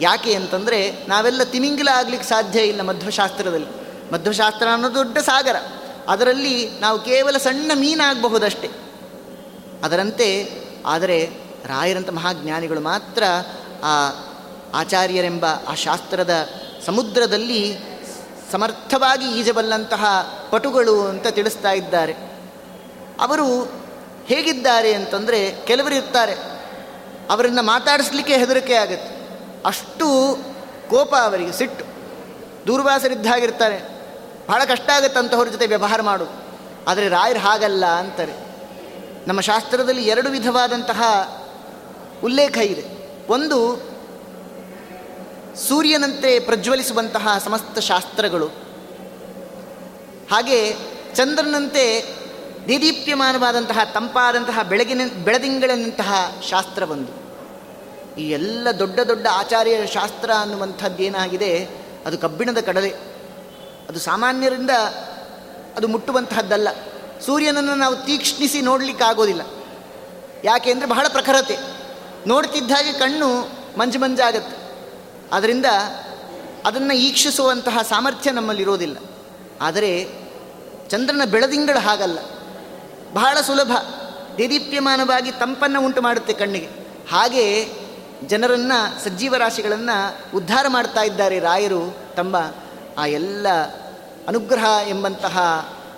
ಯಾಕೆ ಅಂತಂದರೆ ನಾವೆಲ್ಲ ತಿಮಿಂಗಿಲ ಆಗ್ಲಿಕ್ಕೆ ಸಾಧ್ಯ ಇಲ್ಲ ಮಧ್ವಶಾಸ್ತ್ರದಲ್ಲಿ. ಮಧ್ವಶಾಸ್ತ್ರ ಅನ್ನೋದು ದೊಡ್ಡ ಸಾಗರ. ಅದರಲ್ಲಿ ನಾವು ಕೇವಲ ಸಣ್ಣ ಮೀನಾಗಬಹುದಷ್ಟೆ. ಅದರಂತೆ ಆದರೆ ರಾಯರಂಥ ಮಹಾಜ್ಞಾನಿಗಳು ಮಾತ್ರ ಆ ಆಚಾರ್ಯರೆಂಬ ಆ ಶಾಸ್ತ್ರದ ಸಮುದ್ರದಲ್ಲಿ ಸಮರ್ಥವಾಗಿ ಈಜಬಲ್ಲಂತಹ ಪಟುಗಳು ಅಂತ ತಿಳಿಸ್ತಾ ಇದ್ದಾರೆ. ಅವರು ಹೇಗಿದ್ದಾರೆ ಅಂತಂದರೆ ಕೆಲವರು ಇರ್ತಾರೆ. ಅವರನ್ನು ಮಾತಾಡಿಸ್ಲಿಕ್ಕೆ ಹೆದರಿಕೆ ಆಗುತ್ತೆ. ಅಷ್ಟು ಕೋಪ ಅವರಿಗೆ, ಸಿಟ್ಟು. ದೂರ್ವಾಸರಿದ್ದಾಗಿರ್ತಾರೆ. ಬಹಳ ಕಷ್ಟ ಆಗುತ್ತೆ ಜೊತೆ ವ್ಯವಹಾರ ಮಾಡು. ಆದರೆ ರಾಯರು ಹಾಗಲ್ಲ ಅಂತಾರೆ. ನಮ್ಮ ಶಾಸ್ತ್ರದಲ್ಲಿ ಎರಡು ವಿಧವಾದಂತಹ ಉಲ್ಲೇಖ ಇದೆ. ಒಂದು, ಸೂರ್ಯನಂತೆ ಪ್ರಜ್ವಲಿಸುವಂತಹ ಸಮಸ್ತ ಶಾಸ್ತ್ರಗಳು. ಹಾಗೆ ಚಂದ್ರನಂತೆ ದೇದೀಪ್ಯಮಾನವಾದಂತಹ ತಂಪಾದಂತಹ ಬೆಳಗಿನ, ಬೆಳದಿಂಗಳಂತಹ ಶಾಸ್ತ್ರವೊಂದು ಈ ಎಲ್ಲ ದೊಡ್ಡ ದೊಡ್ಡ ಆಚಾರ್ಯ ಶಾಸ್ತ್ರ ಅನ್ನುವಂಥದ್ದೇನಾಗಿದೆ? ಅದು ಕಬ್ಬಿಣದ ಕಡಲೆ. ಅದು ಸಾಮಾನ್ಯರಿಂದ ಅದು ಮುಟ್ಟುವಂತಹದ್ದಲ್ಲ. ಸೂರ್ಯನನ್ನು ನಾವು ತೀಕ್ಷ್ಣಿಸಿ ನೋಡಲಿಕ್ಕಾಗೋದಿಲ್ಲ. ಯಾಕೆ ಅಂದರೆ ಬಹಳ ಪ್ರಖರತೆ. ನೋಡ್ತಿದ್ದ ಹಾಗೆ ಕಣ್ಣು ಮಂಜು ಮಂಜಾಗತ್ತೆ. ಆದ್ದರಿಂದ ಅದನ್ನು ಈಕ್ಷಿಸುವಂತಹ ಸಾಮರ್ಥ್ಯ ನಮ್ಮಲ್ಲಿರೋದಿಲ್ಲ. ಆದರೆ ಚಂದ್ರನ ಬೆಳದಿಂಗಳು ಹಾಗಲ್ಲ. ಬಹಳ ಸುಲಭ. ದೇದೀಪ್ಯಮಾನವಾಗಿ ತಂಪನ್ನು ಉಂಟು ಮಾಡುತ್ತೆ ಕಣ್ಣಿಗೆ. ಹಾಗೆ ಜನರನ್ನು ಸಜ್ಜೀವ ರಾಶಿಗಳನ್ನು ಉದ್ಧಾರ ಮಾಡ್ತಾ ಇದ್ದಾರೆ ರಾಯರು ತಮ್ಮ ಆ ಎಲ್ಲ ಅನುಗ್ರಹ ಎಂಬಂತಹ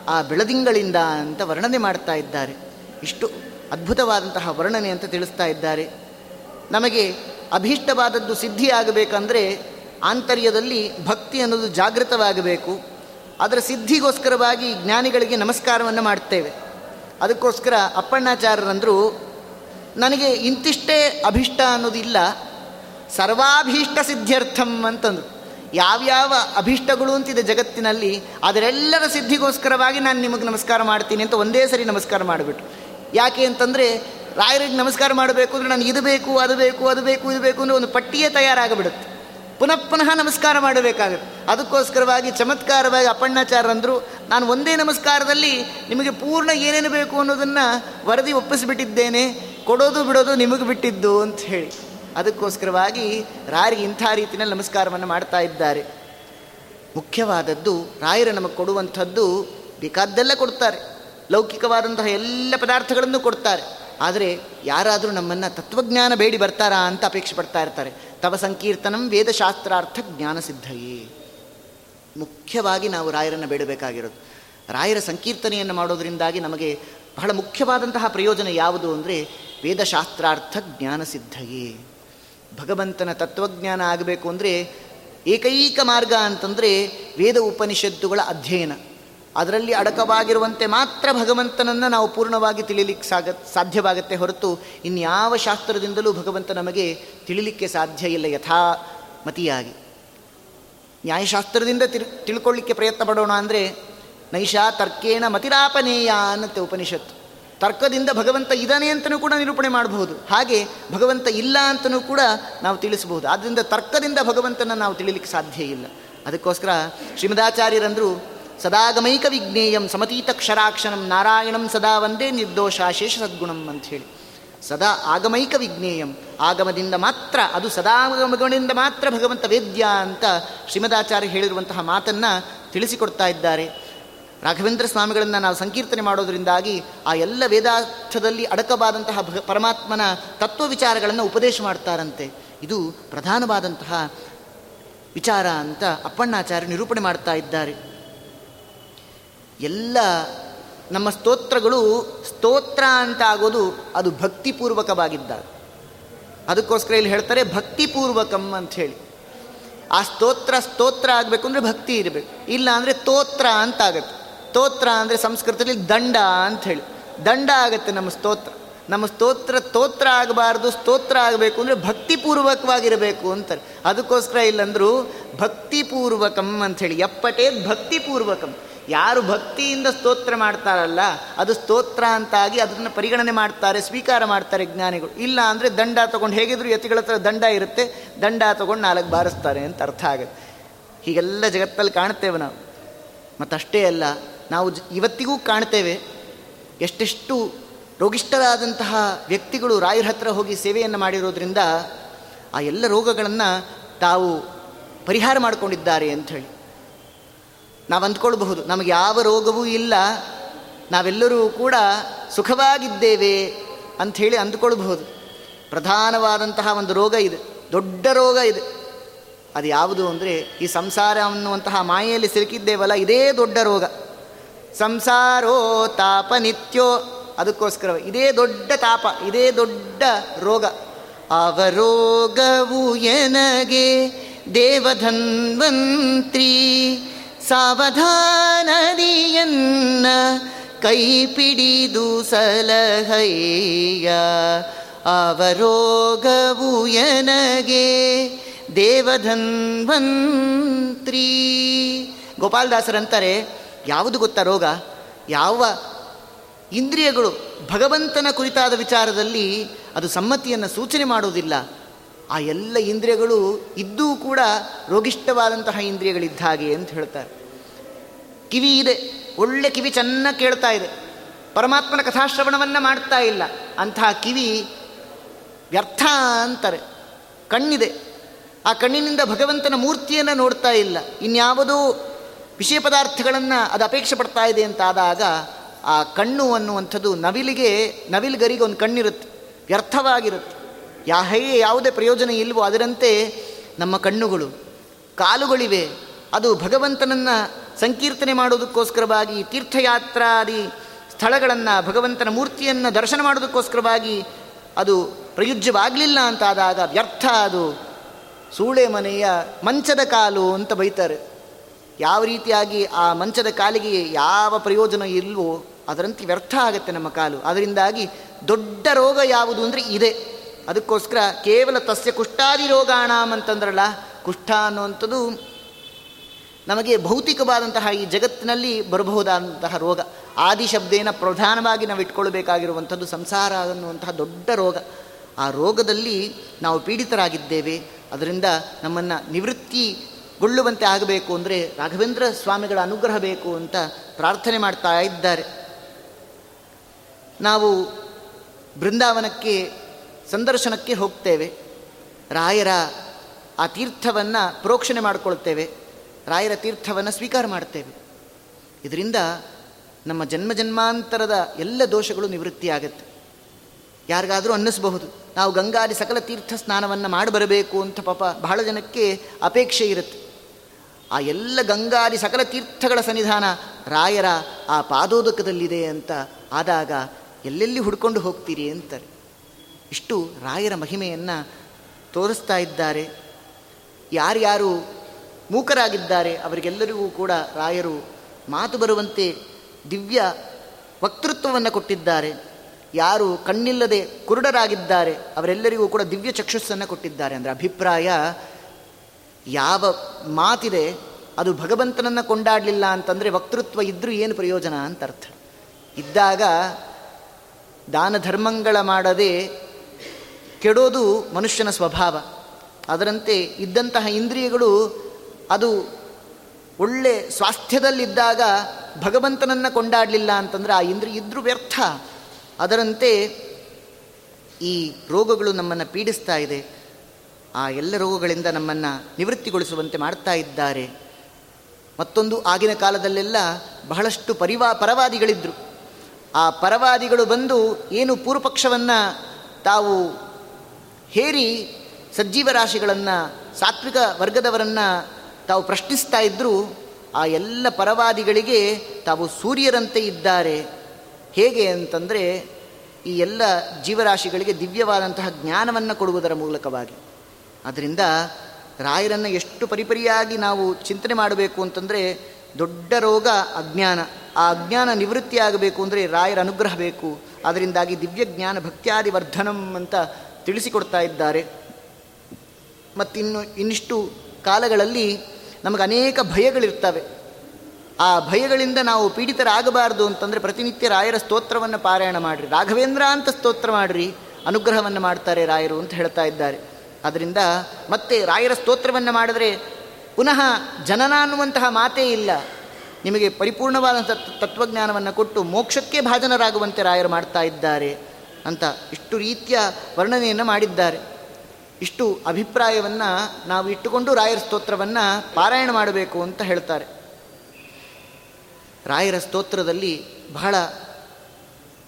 ಆ ಬೆಳದಿಂಗಳಿಂದ ಅಂತ ವರ್ಣನೆ ಮಾಡ್ತಾ ಇದ್ದಾರೆ. ಇಷ್ಟು ಅದ್ಭುತವಾದಂತಹ ವರ್ಣನೆ ಅಂತ ತಿಳಿಸ್ತಾ ಇದ್ದಾರೆ. ನಮಗೆ ಅಭೀಷ್ಟವಾದದ್ದು ಸಿದ್ಧಿಯಾಗಬೇಕಂದ್ರೆ ಆಂತರ್ಯದಲ್ಲಿ ಭಕ್ತಿ ಅನ್ನೋದು ಜಾಗೃತವಾಗಬೇಕು. ಅದರ ಸಿದ್ಧಿಗೋಸ್ಕರವಾಗಿ ಜ್ಞಾನಿಗಳಿಗೆ ನಮಸ್ಕಾರವನ್ನು ಮಾಡ್ತೇವೆ. ಅದಕ್ಕೋಸ್ಕರ ಅಪ್ಪಣ್ಣಾಚಾರ್ಯರಂದರು, ನನಗೆ ಇಂತಿಷ್ಟೇ ಅಭಿಷ್ಟ ಅನ್ನೋದಿಲ್ಲ, ಸರ್ವಾಭೀಷ್ಟ ಸಿದ್ಧ್ಯರ್ಥಂ ಅಂತಂದರು. ಯಾವ್ಯಾವ ಅಭೀಷ್ಟಗಳು ಅಂತಿದೆ ಜಗತ್ತಿನಲ್ಲಿ, ಅದರೆಲ್ಲರ ಸಿದ್ಧಿಗೋಸ್ಕರವಾಗಿ ನಾನು ನಿಮಗೆ ನಮಸ್ಕಾರ ಮಾಡ್ತೀನಿ ಅಂತ ಒಂದೇ ಸರಿ ನಮಸ್ಕಾರ ಮಾಡಿಬಿಟ್ಟು ಯಾಕೆ ಅಂತಂದರೆ, ರಾಯರಿಗೆ ನಮಸ್ಕಾರ ಮಾಡಬೇಕು ಅಂದರೆ ನನಗೆ ಇದು ಬೇಕು, ಅದು ಬೇಕು ಅದು ಬೇಕು, ಇದು ಬೇಕು ಅಂದರೆ ಒಂದು ಪಟ್ಟಿಯೇ ತಯಾರಾಗಿಬಿಡುತ್ತೆ. ಪುನಃ ಪುನಃ ನಮಸ್ಕಾರ ಮಾಡಬೇಕಾಗುತ್ತೆ. ಅದಕ್ಕೋಸ್ಕರವಾಗಿ ಚಮತ್ಕಾರವಾಗಿ ಅಪ್ಪಣ್ಣಾಚಾರ್ಯರಂದರು ನಾನು ಒಂದೇ ನಮಸ್ಕಾರದಲ್ಲಿ ನಿಮಗೆ ಪೂರ್ಣ ಏನೇನು ಬೇಕು ಅನ್ನೋದನ್ನು ವರದಿ ಒಪ್ಪಿಸಿಬಿಟ್ಟಿದ್ದೇನೆ, ಕೊಡೋದು ಬಿಡೋದು ನಿಮಗೆ ಬಿಟ್ಟಿದ್ದು ಅಂತ ಹೇಳಿ. ಅದಕ್ಕೋಸ್ಕರವಾಗಿ ರಾಯರಿಗೆ ಇಂಥ ರೀತಿಯಲ್ಲಿ ನಮಸ್ಕಾರವನ್ನು ಮಾಡ್ತಾ ಇದ್ದಾರೆ. ಮುಖ್ಯವಾದದ್ದು ರಾಯರು ನಮಗೆ ಕೊಡುವಂಥದ್ದು ಬೇಕಾದ್ದೆಲ್ಲ ಕೊಡ್ತಾರೆ. ಲೌಕಿಕವಾದಂತಹ ಎಲ್ಲ ಪದಾರ್ಥಗಳನ್ನು ಕೊಡ್ತಾರೆ. ಆದರೆ ಯಾರಾದರೂ ನಮ್ಮನ್ನು ತತ್ವಜ್ಞಾನ ಬೇಡಿ ಬರ್ತಾರಾ ಅಂತ ಅಪೇಕ್ಷೆ ಪಡ್ತಾ ಇರ್ತಾರೆ. ತವ ಸಂಕೀರ್ತನಂ ವೇದಶಾಸ್ತ್ರಾರ್ಥ ಜ್ಞಾನ ಸಿದ್ಧಯೇ. ಮುಖ್ಯವಾಗಿ ನಾವು ರಾಯರನ್ನು ಬೇಡಬೇಕಾಗಿರೋದು. ರಾಯರ ಸಂಕೀರ್ತನೆಯನ್ನು ಮಾಡೋದರಿಂದಾಗಿ ನಮಗೆ ಬಹಳ ಮುಖ್ಯವಾದಂತಹ ಪ್ರಯೋಜನ ಯಾವುದು ಅಂದರೆ ವೇದಶಾಸ್ತ್ರಾರ್ಥ ಜ್ಞಾನ ಸಿದ್ಧಯೇ. ಭಗವಂತನ ತತ್ವಜ್ಞಾನ ಆಗಬೇಕು ಅಂದರೆ ಏಕೈಕ ಮಾರ್ಗ ಅಂತಂದರೆ ವೇದ ಉಪನಿಷತ್ತುಗಳ ಅಧ್ಯಯನ. ಅದರಲ್ಲಿ ಅಡಕವಾಗಿರುವಂತೆ ಮಾತ್ರ ಭಗವಂತನನ್ನು ನಾವು ಪೂರ್ಣವಾಗಿ ತಿಳಿಲಿಕ್ಕೆ ಸಾಗ, ಸಾಧ್ಯವಾಗತ್ತೆ ಹೊರತು ಇನ್ಯಾವ ಶಾಸ್ತ್ರದಿಂದಲೂ ಭಗವಂತ ನಮಗೆ ತಿಳಿಲಿಕ್ಕೆ ಸಾಧ್ಯ ಇಲ್ಲ ಯಥಾಮತಿಯಾಗಿ. ನ್ಯಾಯಶಾಸ್ತ್ರದಿಂದ ತಿಳ್, ತಿಳ್ಕೊಳ್ಳಿಕ್ಕೆ ಪ್ರಯತ್ನ ಪಡೋಣ ಅಂದರೆ ನೈಷಾ ತರ್ಕೇಣ ಮತಿರಾಪನೇಯ ಉಪನಿಷತ್ತು. ತರ್ಕದಿಂದ ಭಗವಂತ ಇದ್ದಾನೆ ಅಂತಲೂ ಕೂಡ ನಿರೂಪಣೆ ಮಾಡಬಹುದು. ಹಾಗೆ ಭಗವಂತ ಇಲ್ಲ ಅಂತಲೂ ಕೂಡ ನಾವು ತಿಳಿಸಬಹುದು. ಆದ್ದರಿಂದ ತರ್ಕದಿಂದ ಭಗವಂತನ ನಾವು ತಿಳಿಲಿಕ್ಕೆ ಸಾಧ್ಯ ಇಲ್ಲ. ಅದಕ್ಕೋಸ್ಕರ ಶ್ರೀಮದಾಚಾರ್ಯರಂದರು, ಸದಾಗಮೈಕ ವಿಜ್ಞೇಯಂ ಸಮತೀತ ಕ್ಷರಾಕ್ಷರಂ ನಾರಾಯಣಂ ಸದಾ ಒಂದೇ ನಿರ್ದೋಷ ಶೇಷ ಸದ್ಗುಣಂ ಹೇಳಿ ಸದಾ ಆಗಮೈಕ ವಿಜ್ಞೇಯಂ, ಆಗಮದಿಂದ ಮಾತ್ರ, ಅದು ಸದಾಗಮಗಳಿಂದ ಮಾತ್ರ ಭಗವಂತ ವೇದ್ಯ ಅಂತ ಶ್ರೀಮದಾಚಾರ್ಯ ಹೇಳಿರುವಂತಹ ಮಾತನ್ನು ತಿಳಿಸಿಕೊಡ್ತಾ ಇದ್ದಾರೆ. ರಾಘವೇಂದ್ರ ಸ್ವಾಮಿಗಳನ್ನು ನಾವು ಸಂಕೀರ್ತನೆ ಮಾಡೋದರಿಂದಾಗಿ ಆ ಎಲ್ಲ ವೇದಾರ್ಥದಲ್ಲಿ ಅಡಕವಾದಂತಹ ಪರಮಾತ್ಮನ ತತ್ವ ವಿಚಾರಗಳನ್ನು ಉಪದೇಶ ಮಾಡ್ತಾರಂತೆ. ಇದು ಪ್ರಧಾನವಾದಂತಹ ವಿಚಾರ ಅಂತ ಅಪ್ಪಣ್ಣಾಚಾರ್ಯ ನಿರೂಪಣೆ ಮಾಡ್ತಾ ಇದ್ದಾರೆ. ಎಲ್ಲ ನಮ್ಮ ಸ್ತೋತ್ರಗಳು ಸ್ತೋತ್ರ ಅಂತ ಆಗೋದು ಅದು ಭಕ್ತಿಪೂರ್ವಕವಾಗಿದ್ದಾಗ. ಅದಕ್ಕೋಸ್ಕರ ಇಲ್ಲಿ ಹೇಳ್ತಾರೆ ಭಕ್ತಿಪೂರ್ವಕಂ ಅಂತ ಹೇಳಿ. ಆ ಸ್ತೋತ್ರ ಸ್ತೋತ್ರ ಆಗಬೇಕು ಅಂದರೆ ಭಕ್ತಿ ಇರಬೇಕು. ಇಲ್ಲ ಅಂದರೆ ತೋತ್ರ ಅಂತ ಆಗುತ್ತೆ ಸ್ತೋತ್ರ ಅಂದರೆ ಸಂಸ್ಕೃತದಲ್ಲಿ ದಂಡ ಅಂತ ಹೇಳಿ. ದಂಡ ಆಗುತ್ತೆ ನಮ್ಮ ಸ್ತೋತ್ರ. ನಮ್ಮ ಸ್ತೋತ್ರ ಸ್ತೋತ್ರ ಆಗಬಾರ್ದು, ಸ್ತೋತ್ರ ಆಗಬೇಕು ಅಂದರೆ ಭಕ್ತಿಪೂರ್ವಕವಾಗಿರಬೇಕು ಅಂತಾರೆ. ಅದಕ್ಕೋಸ್ಕರ ಇಲ್ಲಂದ್ರೂ ಭಕ್ತಿಪೂರ್ವಕಂ ಅಂಥೇಳಿ ಎಪ್ಪಟೇ ಭಕ್ತಿಪೂರ್ವಕಂ. ಯಾರು ಭಕ್ತಿಯಿಂದ ಸ್ತೋತ್ರ ಮಾಡ್ತಾರಲ್ಲ, ಅದು ಸ್ತೋತ್ರ ಅಂತಾಗಿ ಅದನ್ನು ಪರಿಗಣನೆ ಮಾಡ್ತಾರೆ, ಸ್ವೀಕಾರ ಮಾಡ್ತಾರೆ ಜ್ಞಾನಿಗಳು. ಇಲ್ಲ ಅಂದರೆ ದಂಡ ತಗೊಂಡು ಹೇಗಿದ್ರು ಯತಿಗಳ ಹತ್ರ ದಂಡ ಇರುತ್ತೆ, ದಂಡ ತಗೊಂಡು ನಾಲ್ಕು ಬಾರಿಸ್ತಾರೆ ಅಂತ ಅರ್ಥ ಆಗುತ್ತೆ. ಹೀಗೆಲ್ಲ ಜಗತ್ತಲ್ಲಿ ಕಾಣ್ತೇವೆ ನಾವು. ಮತ್ತಷ್ಟೇ ಅಲ್ಲ ನಾವು ಇವತ್ತಿಗೂ ಕಾಣ್ತೇವೆ ಎಷ್ಟೆಷ್ಟು ರೋಗಿಷ್ಠರಾದಂತಹ ವ್ಯಕ್ತಿಗಳು ರಾಯರ ಹತ್ರ ಹೋಗಿ ಸೇವೆಯನ್ನು ಮಾಡಿರೋದ್ರಿಂದ ಆ ಎಲ್ಲ ರೋಗಗಳನ್ನು ತಾವು ಪರಿಹಾರ ಮಾಡಿಕೊಂಡಿದ್ದಾರೆ ಅಂಥೇಳಿ. ನಾವು ಅಂದ್ಕೊಳ್ಬಹುದು, ನಮಗೆ ಯಾವ ರೋಗವೂ ಇಲ್ಲ, ನಾವೆಲ್ಲರೂ ಕೂಡ ಸುಖವಾಗಿದ್ದೇವೆ ಅಂಥೇಳಿ ಅಂದ್ಕೊಳ್ಬಹುದು. ಪ್ರಧಾನವಾದಂತಹ ಒಂದು ರೋಗ ಇದೆ, ದೊಡ್ಡ ರೋಗ ಇದೆ. ಅದು ಯಾವುದು ಅಂದರೆ ಈ ಸಂಸಾರ ಅನ್ನುವಂತಹ ಮಾಯೆಯಲ್ಲಿ ಸಿಲುಕಿದ್ದೇವಲ್ಲ, ಇದೇ ದೊಡ್ಡ ರೋಗ. ಸಂಸಾರೋ ತಾಪ ನಿತ್ಯೋ. ಅದಕ್ಕೋಸ್ಕರ ಇದೇ ದೊಡ್ಡ ತಾಪ, ಇದೇ ದೊಡ್ಡ ರೋಗ. ಅವರೋಗವು ಎನಗೆ ದೇವಧನ್ವಂತ್ರಿ. ಸಾವಧಾನದಿಯನ್ನ ಕೈ ಪಿಡಿದು ಸಲಹಯ್ಯ ಅವರೋಗವು ಎನಗೆ ದೇವಧನ್ವಂತ್ರಿ. ಗೋಪಾಲದಾಸರಂತಾರೆ ಯಾವುದು ಗೊತ್ತಾ ರೋಗ? ಯಾವ ಇಂದ್ರಿಯಗಳು ಭಗವಂತನ ಕುರಿತಾದ ವಿಚಾರದಲ್ಲಿ ಅದು ಸಮ್ಮತಿಯನ್ನು ಸೂಚನೆ ಮಾಡುವುದಿಲ್ಲ. ಆ ಎಲ್ಲ ಇಂದ್ರಿಯಗಳು ಇದ್ದೂ ಕೂಡ ರೋಗಿಷ್ಠವಾದಂತಹ ಇಂದ್ರಿಯಗಳಿದ್ದ ಹಾಗೆ ಅಂತ ಹೇಳ್ತಾರೆ. ಕಿವಿ ಇದೆ, ಒಳ್ಳೆ ಕಿವಿ ಚೆನ್ನಾಗಿ ಕೇಳ್ತಾ ಇದೆ. ಪರಮಾತ್ಮನ ಕಥಾಶ್ರವಣವನ್ನು ಮಾಡ್ತಾ ಇಲ್ಲ. ಅಂತಹ ಕಿವಿ ವ್ಯರ್ಥ ಅಂತಾರೆ. ಕಣ್ಣಿದೆ. ಆ ಕಣ್ಣಿನಿಂದ ಭಗವಂತನ ಮೂರ್ತಿಯನ್ನು ನೋಡ್ತಾ ಇಲ್ಲ. ಇನ್ಯಾವುದೋ ವಿಷಯ ಪದಾರ್ಥಗಳನ್ನು ಅದು ಅಪೇಕ್ಷೆ ಪಡ್ತಾ ಇದೆ ಅಂತಾದಾಗ ಆ ಕಣ್ಣು ಅನ್ನುವಂಥದ್ದು ನವಿಲಿಗೆ, ನವಿಲುಗರಿಗೆ ಒಂದು ಕಣ್ಣಿರುತ್ತೆ, ವ್ಯರ್ಥವಾಗಿರುತ್ತೆ. ಯಾ ಯಾವುದೇ ಪ್ರಯೋಜನ ಇಲ್ವೋ ಅದರಂತೆ ನಮ್ಮ ಕಣ್ಣುಗಳು, ಕಾಲುಗಳಿವೆ. ಅದು ಭಗವಂತನನ್ನು ಸಂಕೀರ್ತನೆ ಮಾಡೋದಕ್ಕೋಸ್ಕರವಾಗಿ, ತೀರ್ಥಯಾತ್ರಾದಿ ಸ್ಥಳಗಳನ್ನು, ಭಗವಂತನ ಮೂರ್ತಿಯನ್ನು ದರ್ಶನ ಮಾಡೋದಕ್ಕೋಸ್ಕರವಾಗಿ ಅದು ಪ್ರಯುಜ್ಯವಾಗಲಿಲ್ಲ ಅಂತಾದಾಗ ವ್ಯರ್ಥ ಅದು. ಸೂಳೆ ಮನೆಯ ಮಂಚದ ಕಾಲು ಅಂತ ಬೈತಾರೆ. ಯಾವ ರೀತಿಯಾಗಿ ಆ ಮಂಚದ ಕಾಲಿಗೆ ಯಾವ ಪ್ರಯೋಜನ ಇಲ್ವೋ ಅದರಂತೆ ವ್ಯರ್ಥ ಆಗುತ್ತೆ ನಮ್ಮ ಕಾಲು. ಅದರಿಂದಾಗಿ ದೊಡ್ಡ ರೋಗ ಯಾವುದು ಅಂದರೆ ಇದೆ. ಅದಕ್ಕೋಸ್ಕರ ಕೇವಲ ತಸ್ಯ ಕುಷ್ಠಾದಿ ರೋಗಾಣಾಮ್ ಅಂತಂದ್ರಲ್ಲ, ಕುಷ್ಠ ಅನ್ನುವಂಥದ್ದು ನಮಗೆ ಭೌತಿಕವಾದಂತಹ ಈ ಜಗತ್ತಿನಲ್ಲಿ ಬರಬಹುದಾದಂತಹ ರೋಗ. ಆದಿ ಶಬ್ದೇನ ಪ್ರಧಾನವಾಗಿ ನಾವು ಇಟ್ಕೊಳ್ಬೇಕಾಗಿರುವಂಥದ್ದು ಸಂಸಾರ ಅನ್ನುವಂತಹ ದೊಡ್ಡ ರೋಗ. ಆ ರೋಗದಲ್ಲಿ ನಾವು ಪೀಡಿತರಾಗಿದ್ದೇವೆ. ಅದರಿಂದ ನಮ್ಮನ್ನು ನಿವೃತ್ತಿಗೊಳ್ಳುವಂತೆ ಆಗಬೇಕು ಅಂದರೆ ರಾಘವೇಂದ್ರ ಸ್ವಾಮಿಗಳ ಅನುಗ್ರಹ ಬೇಕು ಅಂತ ಪ್ರಾರ್ಥನೆ ಮಾಡ್ತಾ ಇದ್ದಾರೆ. ನಾವು ಬೃಂದಾವನಕ್ಕೆ, ಸಂದರ್ಶನಕ್ಕೆ ಹೋಗ್ತೇವೆ. ರಾಯರ ಆ ತೀರ್ಥವನ್ನು ಪ್ರೋಕ್ಷಣೆ ಮಾಡಿಕೊಳ್ತೇವೆ. ರಾಯರ ತೀರ್ಥವನ್ನು ಸ್ವೀಕಾರ ಮಾಡ್ತೇವೆ. ಇದರಿಂದ ನಮ್ಮ ಜನ್ಮ ಜನ್ಮಾಂತರದ ಎಲ್ಲ ದೋಷಗಳು ನಿವೃತ್ತಿಯಾಗತ್ತೆ ಯಾರಿಗಾದರೂ ಅನ್ನಿಸಬಹುದು, ನಾವು ಗಂಗಾದಿ ಸಕಲ ತೀರ್ಥ ಸ್ನಾನವನ್ನು ಮಾಡಿ ಬರಬೇಕು ಅಂತ ಪಾಪ ಬಹಳ ಜನಕ್ಕೆ ಅಪೇಕ್ಷೆ ಇರುತ್ತೆ. ಆ ಎಲ್ಲ ಗಂಗಾದಿ ಸಕಲ ತೀರ್ಥಗಳ ಸನ್ನಿಧಾನ ರಾಯರ ಆ ಪಾದೋದಕದಲ್ಲಿದೆ ಅಂತ ಆದಾಗ ಎಲ್ಲೆಲ್ಲಿ ಹುಡ್ಕೊಂಡು ಹೋಗ್ತೀರಿ ಅಂತಾರೆ. ಇಷ್ಟು ರಾಯರ ಮಹಿಮೆಯನ್ನು ತೋರಿಸ್ತಾ ಇದ್ದಾರೆ. ಯಾರ್ಯಾರು ಮೂಕರಾಗಿದ್ದಾರೆ ಅವರಿಗೆಲ್ಲರಿಗೂ ಕೂಡ ರಾಯರು ಮಾತು ಬರುವಂತೆ ದಿವ್ಯ ವಕ್ತೃತ್ವವನ್ನು ಕೊಟ್ಟಿದ್ದಾರೆ. ಯಾರು ಕಣ್ಣಿಲ್ಲದೆ ಕುರುಡರಾಗಿದ್ದಾರೆ ಅವರೆಲ್ಲರಿಗೂ ಕೂಡ ದಿವ್ಯ ಚಕ್ಷುಸ್ಸನ್ನು ಕೊಟ್ಟಿದ್ದಾರೆ. ಅಂದರೆ ಅಭಿಪ್ರಾಯ ಯಾವ ಮಾತಿದೆ ಅದು ಭಗವಂತನನ್ನು ಕೊಂಡಾಡಲಿಲ್ಲ ಅಂತಂದರೆ ವಕ್ತೃತ್ವ ಇದ್ದರೂ ಏನು ಪ್ರಯೋಜನ ಅಂತ ಅರ್ಥ. ಇದ್ದಾಗ ದಾನ ಧರ್ಮಗಳ ಮಾಡದೆ ಕೆಡೋದು ಮನುಷ್ಯನ ಸ್ವಭಾವ. ಅದರಂತೆ ಇದ್ದಂತಹ ಇಂದ್ರಿಯಗಳು ಅದು ಒಳ್ಳೆ ಸ್ವಾಸ್ಥ್ಯದಲ್ಲಿದ್ದಾಗ ಭಗವಂತನನ್ನು ಕೊಂಡಾಡಲಿಲ್ಲ ಅಂತಂದರೆ ಆ ಇಂದ್ರಿಯ ಇದ್ರೂ ವ್ಯರ್ಥ. ಅದರಂತೆ ಈ ರೋಗಗಳು ನಮ್ಮನ್ನು ಪೀಡಿಸ್ತಾ ಇದೆ. ಆ ಎಲ್ಲ ರೋಗಗಳಿಂದ ನಮ್ಮನ್ನು ನಿವೃತ್ತಿಗೊಳಿಸುವಂತೆ ಮಾಡ್ತಾ ಇದ್ದಾರೆ. ಮತ್ತೊಂದು ಆಗಿನ ಕಾಲದಲ್ಲೆಲ್ಲ ಬಹಳಷ್ಟು ಪರಿವಾ ಪರವಾದಿಗಳಿದ್ದರು ಆ ಪರವಾದಿಗಳು ಬಂದು ಏನು ಪೂರ್ವಪಕ್ಷವನ್ನು ತಾವು ಹೇರಿ ಸಜ್ಜೀವ ರಾಶಿಗಳನ್ನು, ಸಾತ್ವಿಕ ವರ್ಗದವರನ್ನು ತಾವು ಪ್ರಶ್ನಿಸ್ತಾ ಇದ್ದರೂ ಆ ಎಲ್ಲ ಪರವಾದಿಗಳಿಗೆ ತಾವು ಸೂರ್ಯರಂತೆ ಇದ್ದಾರೆ. ಹೇಗೆ ಅಂತಂದರೆ ಈ ಎಲ್ಲ ಜೀವರಾಶಿಗಳಿಗೆ ದಿವ್ಯವಾದಂತಹ ಜ್ಞಾನವನ್ನು ಕೊಡುವುದರ ಮೂಲಕವಾಗಿ. ಅದರಿಂದ ರಾಯರನ್ನು ಎಷ್ಟು ಪರಿಪರಿಯಾಗಿ ನಾವು ಚಿಂತನೆ ಮಾಡಬೇಕು ಅಂತಂದರೆ ದೊಡ್ಡ ರೋಗ ಅಜ್ಞಾನ. ಆ ಅಜ್ಞಾನ ನಿವೃತ್ತಿಯಾಗಬೇಕು ಅಂದರೆ ರಾಯರ ಅನುಗ್ರಹ ಬೇಕು. ಅದರಿಂದಾಗಿ ದಿವ್ಯ ಜ್ಞಾನ ಭಕ್ತ್ಯಾದಿ ವರ್ಧನಂ ಅಂತ ತಿಳಿಸಿಕೊಡ್ತಾ ಇದ್ದಾರೆ. ಮತ್ತಿನ್ನು ಇನ್ನಿಷ್ಟು ಕಾಲಗಳಲ್ಲಿ ನಮಗೆ ಅನೇಕ ಭಯಗಳಿರ್ತವೆ. ಆ ಭಯಗಳಿಂದ ನಾವು ಪೀಡಿತರಾಗಬಾರ್ದು ಅಂತಂದರೆ ಪ್ರತಿನಿತ್ಯ ರಾಯರ ಸ್ತೋತ್ರವನ್ನು ಪಾರಾಯಣ ಮಾಡಿರಿ. ರಾಘವೇಂದ್ರ ಅಂತ ಸ್ತೋತ್ರ ಮಾಡಿರಿ. ಅನುಗ್ರಹವನ್ನು ಮಾಡ್ತಾರೆ ರಾಯರು ಅಂತ ಹೇಳ್ತಾ ಇದ್ದಾರೆ. ಅದರಿಂದ ಮತ್ತೆ ರಾಯರ ಸ್ತೋತ್ರವನ್ನು ಮಾಡಿದರೆ ಪುನಃ ಜನನ ಅನ್ನುವಂತಹ ಮಾತೇ ಇಲ್ಲ. ನಿಮಗೆ ಪರಿಪೂರ್ಣವಾದಂಥ ತತ್ವಜ್ಞಾನವನ್ನು ಕೊಟ್ಟು ಮೋಕ್ಷಕ್ಕೆ ಭಾಜನರಾಗುವಂತೆ ರಾಯರು ಮಾಡ್ತಾ ಇದ್ದಾರೆ ಅಂತ ಇಷ್ಟು ರೀತಿಯ ವರ್ಣನೆಯನ್ನು ಮಾಡಿದ್ದಾರೆ. ಇಷ್ಟು ಅಭಿಪ್ರಾಯವನ್ನು ನಾವು ಇಟ್ಟುಕೊಂಡು ರಾಯರ ಸ್ತೋತ್ರವನ್ನು ಪಾರಾಯಣ ಮಾಡಬೇಕು ಅಂತ ಹೇಳ್ತಾರೆ. ರಾಯರ ಸ್ತೋತ್ರದಲ್ಲಿ ಬಹಳ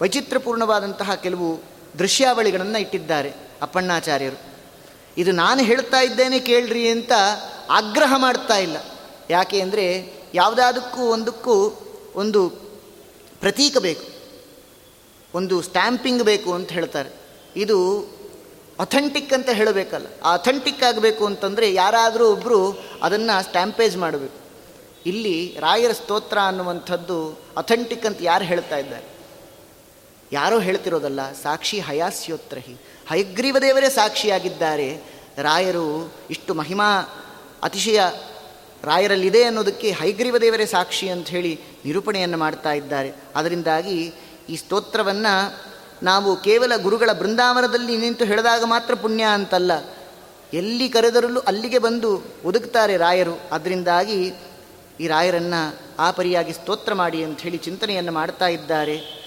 ವೈಚಿತ್ರಪೂರ್ಣವಾದಂತಹ ಕೆಲವು ದೃಶ್ಯಾವಳಿಗಳನ್ನು ಇಟ್ಟಿದ್ದಾರೆ ಅಪ್ಪಣ್ಣಾಚಾರ್ಯರು. ಇದು ನಾನು ಹೇಳ್ತಾ ಇದ್ದೇನೆ ಕೇಳ್ರಿ ಅಂತ ಆಗ್ರಹ ಮಾಡ್ತಾ ಇಲ್ಲ. ಯಾಕೆ ಅಂದರೆ ಯಾವುದಾದಕ್ಕೂ ಒಂದಕ್ಕೂ ಒಂದು ಪ್ರತೀಕ ಬೇಕು. ಒಂದು ಸ್ಟ್ಯಾಂಪಿಂಗ್ ಬೇಕು ಅಂತ ಹೇಳ್ತಾರೆ. ಇದು ಅಥೆಂಟಿಕ್ ಅಂತ ಹೇಳಬೇಕಲ್ಲ. ಆ ಅಥೆಂಟಿಕ್ ಆಗಬೇಕು ಅಂತಂದರೆ ಯಾರಾದರೂ ಒಬ್ಬರು ಅದನ್ನು ಸ್ಟ್ಯಾಂಪೇಜ್ ಮಾಡಬೇಕು. ಇಲ್ಲಿ ರಾಯರ ಸ್ತೋತ್ರ ಅನ್ನುವಂಥದ್ದು ಅಥೆಂಟಿಕ್ ಅಂತ ಯಾರು ಹೇಳ್ತಾ ಇದ್ದಾರೆ? ಯಾರೋ ಹೇಳ್ತಿರೋದಲ್ಲ, ಸಾಕ್ಷಿ ಹಯಾಸ್ಯೋತ್ರಹಿ. ಹಯಗ್ರೀವ ದೇವರೇ ಸಾಕ್ಷಿಯಾಗಿದ್ದಾರೆ. ರಾಯರು ಇಷ್ಟು ಮಹಿಮಾ ಅತಿಶಯ ರಾಯರಲ್ಲಿದೆ ಅನ್ನೋದಕ್ಕೆ ಹೈಗ್ರೀವ ದೇವರೇ ಸಾಕ್ಷಿ ಅಂತ ಹೇಳಿ ನಿರೂಪಣೆಯನ್ನು ಮಾಡ್ತಾ ಇದ್ದಾರೆ. ಅದರಿಂದಾಗಿ ಈ ಸ್ತೋತ್ರವನ್ನು ನಾವು ಕೇವಲ ಗುರುಗಳ ಬೃಂದಾವನದಲ್ಲಿ ನಿಂತು ಹೇಳಿದಾಗ ಮಾತ್ರ ಪುಣ್ಯ ಅಂತಲ್ಲ. ಎಲ್ಲಿ ಕರೆದರಲ್ಲೂ ಅಲ್ಲಿಗೆ ಬಂದು ಒದಗ್ತಾರೆ ರಾಯರು. ಅದರಿಂದಾಗಿ ಈ ರಾಯರನ್ನು ಆ ಪರಿಯಾಗಿ ಸ್ತೋತ್ರ ಮಾಡಿ ಅಂತ ಹೇಳಿ ಚಿಂತನೆಯನ್ನು ಮಾಡ್ತಾ ಇದ್ದಾರೆ.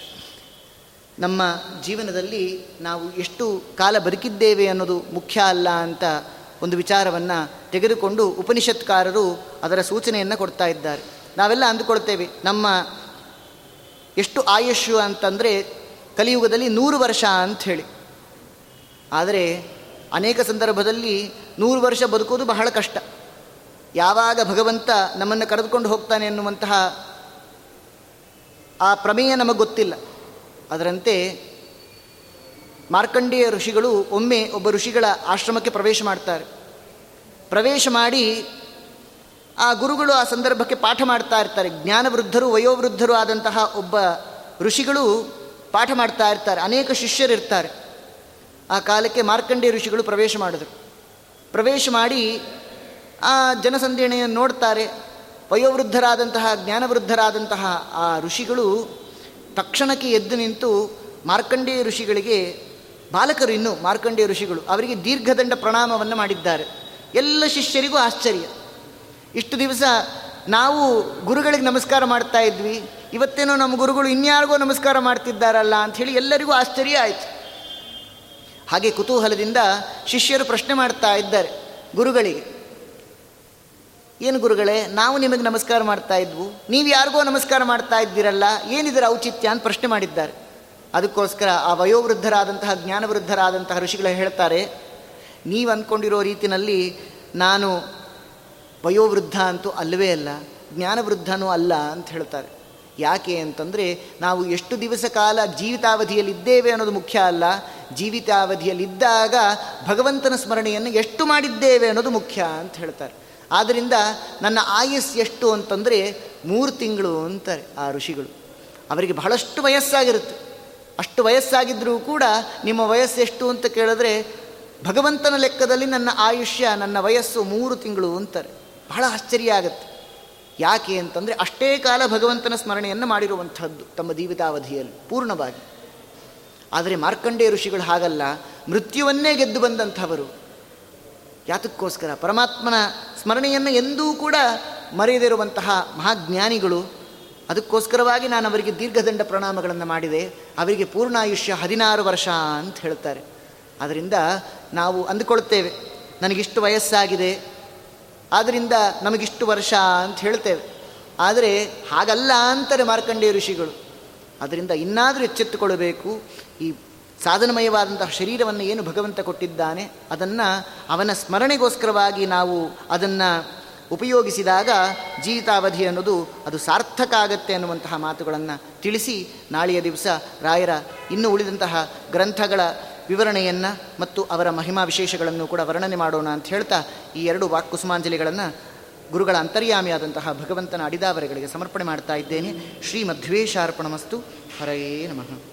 ನಮ್ಮ ಜೀವನದಲ್ಲಿ ನಾವು ಎಷ್ಟು ಕಾಲ ಬದುಕಿದ್ದೇವೆ ಅನ್ನೋದು ಮುಖ್ಯ ಅಲ್ಲ ಅಂತ ಒಂದು ವಿಚಾರವನ್ನು ತೆಗೆದುಕೊಂಡು ಉಪನಿಷತ್ಕಾರರು ಅದರ ಸೂಚನೆಯನ್ನು ಕೊಡ್ತಾ ಇದ್ದಾರೆ. ನಾವೆಲ್ಲ ಅಂದುಕೊಳ್ತೇವೆ, ನಮ್ಮ ಎಷ್ಟು ಆಯುಷ್ಯು ಅಂತಂದರೆ ಕಲಿಯುಗದಲ್ಲಿ ನೂರು ವರ್ಷ ಅಂಥೇಳಿ ಆದರೆ ಅನೇಕ ಸಂದರ್ಭದಲ್ಲಿ ನೂರು ವರ್ಷ ಬದುಕೋದು ಬಹಳ ಕಷ್ಟ. ಯಾವಾಗ ಭಗವಂತ ನಮ್ಮನ್ನು ಕರೆದುಕೊಂಡು ಹೋಗ್ತಾನೆ ಎನ್ನುವಂತಹ ಆ ಪ್ರಮೇಯ ನಮಗೆ ಗೊತ್ತಿಲ್ಲ. ಅದರಂತೆ ಮಾರ್ಕಂಡೇಯ ಋಷಿಗಳು ಒಮ್ಮೆ ಒಬ್ಬ ಋಷಿಗಳ ಆಶ್ರಮಕ್ಕೆ ಪ್ರವೇಶ ಮಾಡ್ತಾರೆ. ಪ್ರವೇಶ ಮಾಡಿ ಆ ಗುರುಗಳು ಆ ಸಂದರ್ಭಕ್ಕೆ ಪಾಠ ಮಾಡ್ತಾ ಇರ್ತಾರೆ. ಜ್ಞಾನವೃದ್ಧರು, ವಯೋವೃದ್ಧರು ಆದಂತಹ ಒಬ್ಬ ಋಷಿಗಳು ಪಾಠ ಮಾಡ್ತಾ ಇರ್ತಾರೆ. ಅನೇಕ ಶಿಷ್ಯರಿರ್ತಾರೆ. ಆ ಕಾಲಕ್ಕೆ ಮಾರ್ಕಂಡೇಯ ಋಷಿಗಳು ಪ್ರವೇಶ ಮಾಡಿದರು. ಪ್ರವೇಶ ಮಾಡಿ ಆ ಜನಸಂದೇಣೆಯನ್ನು ನೋಡ್ತಾರೆ. ವಯೋವೃದ್ಧರಾದಂತಹ, ಜ್ಞಾನವೃದ್ಧರಾದಂತಹ ಆ ಋಷಿಗಳು ತಕ್ಷಣಕ್ಕೆ ಎದ್ದು ನಿಂತು ಮಾರ್ಕಂಡೇಯ ಋಷಿಗಳಿಗೆ, ಬಾಲಕರು ಇನ್ನು ಮಾರ್ಕಂಡೇಯ ಋಷಿಗಳು, ಅವರಿಗೆ ದೀರ್ಘದಂಡ ಪ್ರಣಾಮವನ್ನು ಮಾಡಿದ್ದಾರೆ. ಎಲ್ಲ ಶಿಷ್ಯರಿಗೂ ಆಶ್ಚರ್ಯ. ಇಷ್ಟು ದಿವಸ ನಾವು ಗುರುಗಳಿಗೆ ನಮಸ್ಕಾರ ಮಾಡ್ತಾ ಇದ್ವಿ, ಇವತ್ತೇನೋ ನಮ್ಮ ಗುರುಗಳು ಇನ್ಯಾರಿಗೋ ನಮಸ್ಕಾರ ಮಾಡ್ತಿದ್ದಾರಲ್ಲ ಅಂಥೇಳಿ ಎಲ್ಲರಿಗೂ ಆಶ್ಚರ್ಯ ಆಯಿತು. ಹಾಗೆ ಕುತೂಹಲದಿಂದ ಶಿಷ್ಯರು ಪ್ರಶ್ನೆ ಮಾಡ್ತಾ ಇದ್ದಾರೆ ಗುರುಗಳಿಗೆ. ಏನು ಗುರುಗಳೇ, ನಾವು ನಿಮಗೆ ನಮಸ್ಕಾರ ಮಾಡ್ತಾ ಇದ್ವು. ನೀವು ಯಾರಿಗೋ ನಮಸ್ಕಾರ ಮಾಡ್ತಾ ಇದ್ದೀರಲ್ಲ, ಏನಿದರ ಔಚಿತ್ಯ ಅಂತ ಪ್ರಶ್ನೆ ಮಾಡಿದ್ದಾರೆ. ಅದಕ್ಕೋಸ್ಕರ ಆ ವಯೋವೃದ್ಧರಾದಂತಹ, ಜ್ಞಾನವೃದ್ಧರಾದಂತಹ ಋಷಿಗಳು ಹೇಳ್ತಾರೆ, ನೀವು ಅಂದ್ಕೊಂಡಿರೋ ರೀತಿಯಲ್ಲಿ ನಾನು ವಯೋವೃದ್ಧ ಅಂತೂ ಅಲ್ಲವೇ ಅಲ್ಲ, ಜ್ಞಾನವೃದ್ಧನೂ ಅಲ್ಲ ಅಂತ ಹೇಳ್ತಾರೆ. ಯಾಕೆ ಅಂತಂದರೆ, ನಾವು ಎಷ್ಟು ದಿವಸ ಕಾಲ ಜೀವಿತಾವಧಿಯಲ್ಲಿದ್ದೇವೆ ಅನ್ನೋದು ಮುಖ್ಯ ಅಲ್ಲ, ಜೀವಿತಾವಧಿಯಲ್ಲಿದ್ದಾಗ ಭಗವಂತನ ಸ್ಮರಣೆಯನ್ನು ಎಷ್ಟು ಮಾಡಿದ್ದೇವೆ ಅನ್ನೋದು ಮುಖ್ಯ ಅಂತ ಹೇಳ್ತಾರೆ. ಆದ್ದರಿಂದ ನನ್ನ ಆಯಸ್ ಎಷ್ಟು ಅಂತಂದರೆ ಮೂರು ತಿಂಗಳು ಅಂತಾರೆ ಆ ಋಷಿಗಳು. ಅವರಿಗೆ ಬಹಳಷ್ಟು ವಯಸ್ಸಾಗಿರುತ್ತೆ. ಅಷ್ಟು ವಯಸ್ಸಾಗಿದ್ದರೂ ಕೂಡ ನಿಮ್ಮ ವಯಸ್ಸು ಎಷ್ಟು ಅಂತ ಕೇಳಿದ್ರೆ ಭಗವಂತನ ಲೆಕ್ಕದಲ್ಲಿ ನನ್ನ ಆಯುಷ್ಯ, ನನ್ನ ವಯಸ್ಸು ಮೂರು ತಿಂಗಳು ಅಂತಾರೆ. ಬಹಳ ಆಶ್ಚರ್ಯ ಆಗುತ್ತೆ. ಯಾಕೆ ಅಂತಂದರೆ ಅಷ್ಟೇ ಕಾಲ ಭಗವಂತನ ಸ್ಮರಣೆಯನ್ನು ಮಾಡಿರುವಂಥದ್ದು ತಮ್ಮ ಜೀವಿತಾವಧಿಯಲ್ಲಿ ಪೂರ್ಣವಾಗಿ. ಆದರೆ ಮಾರ್ಕಂಡೇಯ ಋಷಿಗಳು ಹಾಗಲ್ಲ. ಮೃತ್ಯುವನ್ನೇ ಗೆದ್ದು ಬಂದಂಥವರು. ಯಾತಕ್ಕೋಸ್ಕರ ಪರಮಾತ್ಮನ ಸ್ಮರಣೆಯನ್ನು ಎಂದೂ ಕೂಡ ಮರೆಯದಿರುವಂತಹ ಮಹಾಜ್ಞಾನಿಗಳು, ಅದಕ್ಕೋಸ್ಕರವಾಗಿ ನಾನು ಅವರಿಗೆ ದೀರ್ಘದಂಡ ಪ್ರಣಾಮಗಳನ್ನು ಮಾಡಿದೆ. ಅವರಿಗೆ ಪೂರ್ಣಾಯುಷ್ಯ ಹದಿನಾರು ವರ್ಷ ಅಂತ ಹೇಳ್ತಾರೆ. ಅದರಿಂದ ನಾವು ಅಂದುಕೊಳ್ತೇವೆ, ನನಗಿಷ್ಟು ವಯಸ್ಸಾಗಿದೆ ಆದ್ದರಿಂದ ನಮಗಿಷ್ಟು ವರ್ಷ ಅಂತ ಹೇಳ್ತೇವೆ. ಆದರೆ ಹಾಗಲ್ಲ ಅಂತಾರೆ ಮಾರ್ಕಂಡೇಯ ಋಷಿಗಳು. ಅದರಿಂದ ಇನ್ನಾದರೂ ಎಚ್ಚೆತ್ತುಕೊಳ್ಳಬೇಕು ಈ ಸಾಧನಮಯವಾದಂತಹ ಶರೀರವನ್ನು ಏನು ಭಗವಂತ ಕೊಟ್ಟಿದ್ದಾನೆ, ಅದನ್ನು ಅವನ ಸ್ಮರಣೆಗೋಸ್ಕರವಾಗಿ ನಾವು ಅದನ್ನು ಉಪಯೋಗಿಸಿದಾಗ ಜೀವಿತಾವಧಿ ಅನ್ನೋದು ಅದು ಸಾರ್ಥಕ ಆಗತ್ತೆ ಅನ್ನುವಂತಹ ಮಾತುಗಳನ್ನು ತಿಳಿಸಿ ನಾಳೆಯ ದಿವಸ ರಾಯರ ಇನ್ನೂ ಉಳಿದಂತಹ ಗ್ರಂಥಗಳ ವಿವರಣೆಯನ್ನು ಮತ್ತು ಅವರ ಮಹಿಮಾ ವಿಶೇಷಗಳನ್ನು ಕೂಡ ವರ್ಣನೆ ಮಾಡೋಣ ಅಂತ ಹೇಳ್ತಾ ಈ ಎರಡು ವಾಕ್ಕುಸುಮಾಂಜಲಿಗಳನ್ನು ಗುರುಗಳ ಅಂತರ್ಯಾಮಿಯಾದಂತಹ ಭಗವಂತನ ಅಡಿದಾವರೆಗಳಿಗೆ ಸಮರ್ಪಣೆ ಮಾಡ್ತಾ ಇದ್ದೇನೆ. ಶ್ರೀ ಮಧ್ವೇಶಾರ್ಪಣಮಸ್ತು ಹರಯೇ ನಮಃ.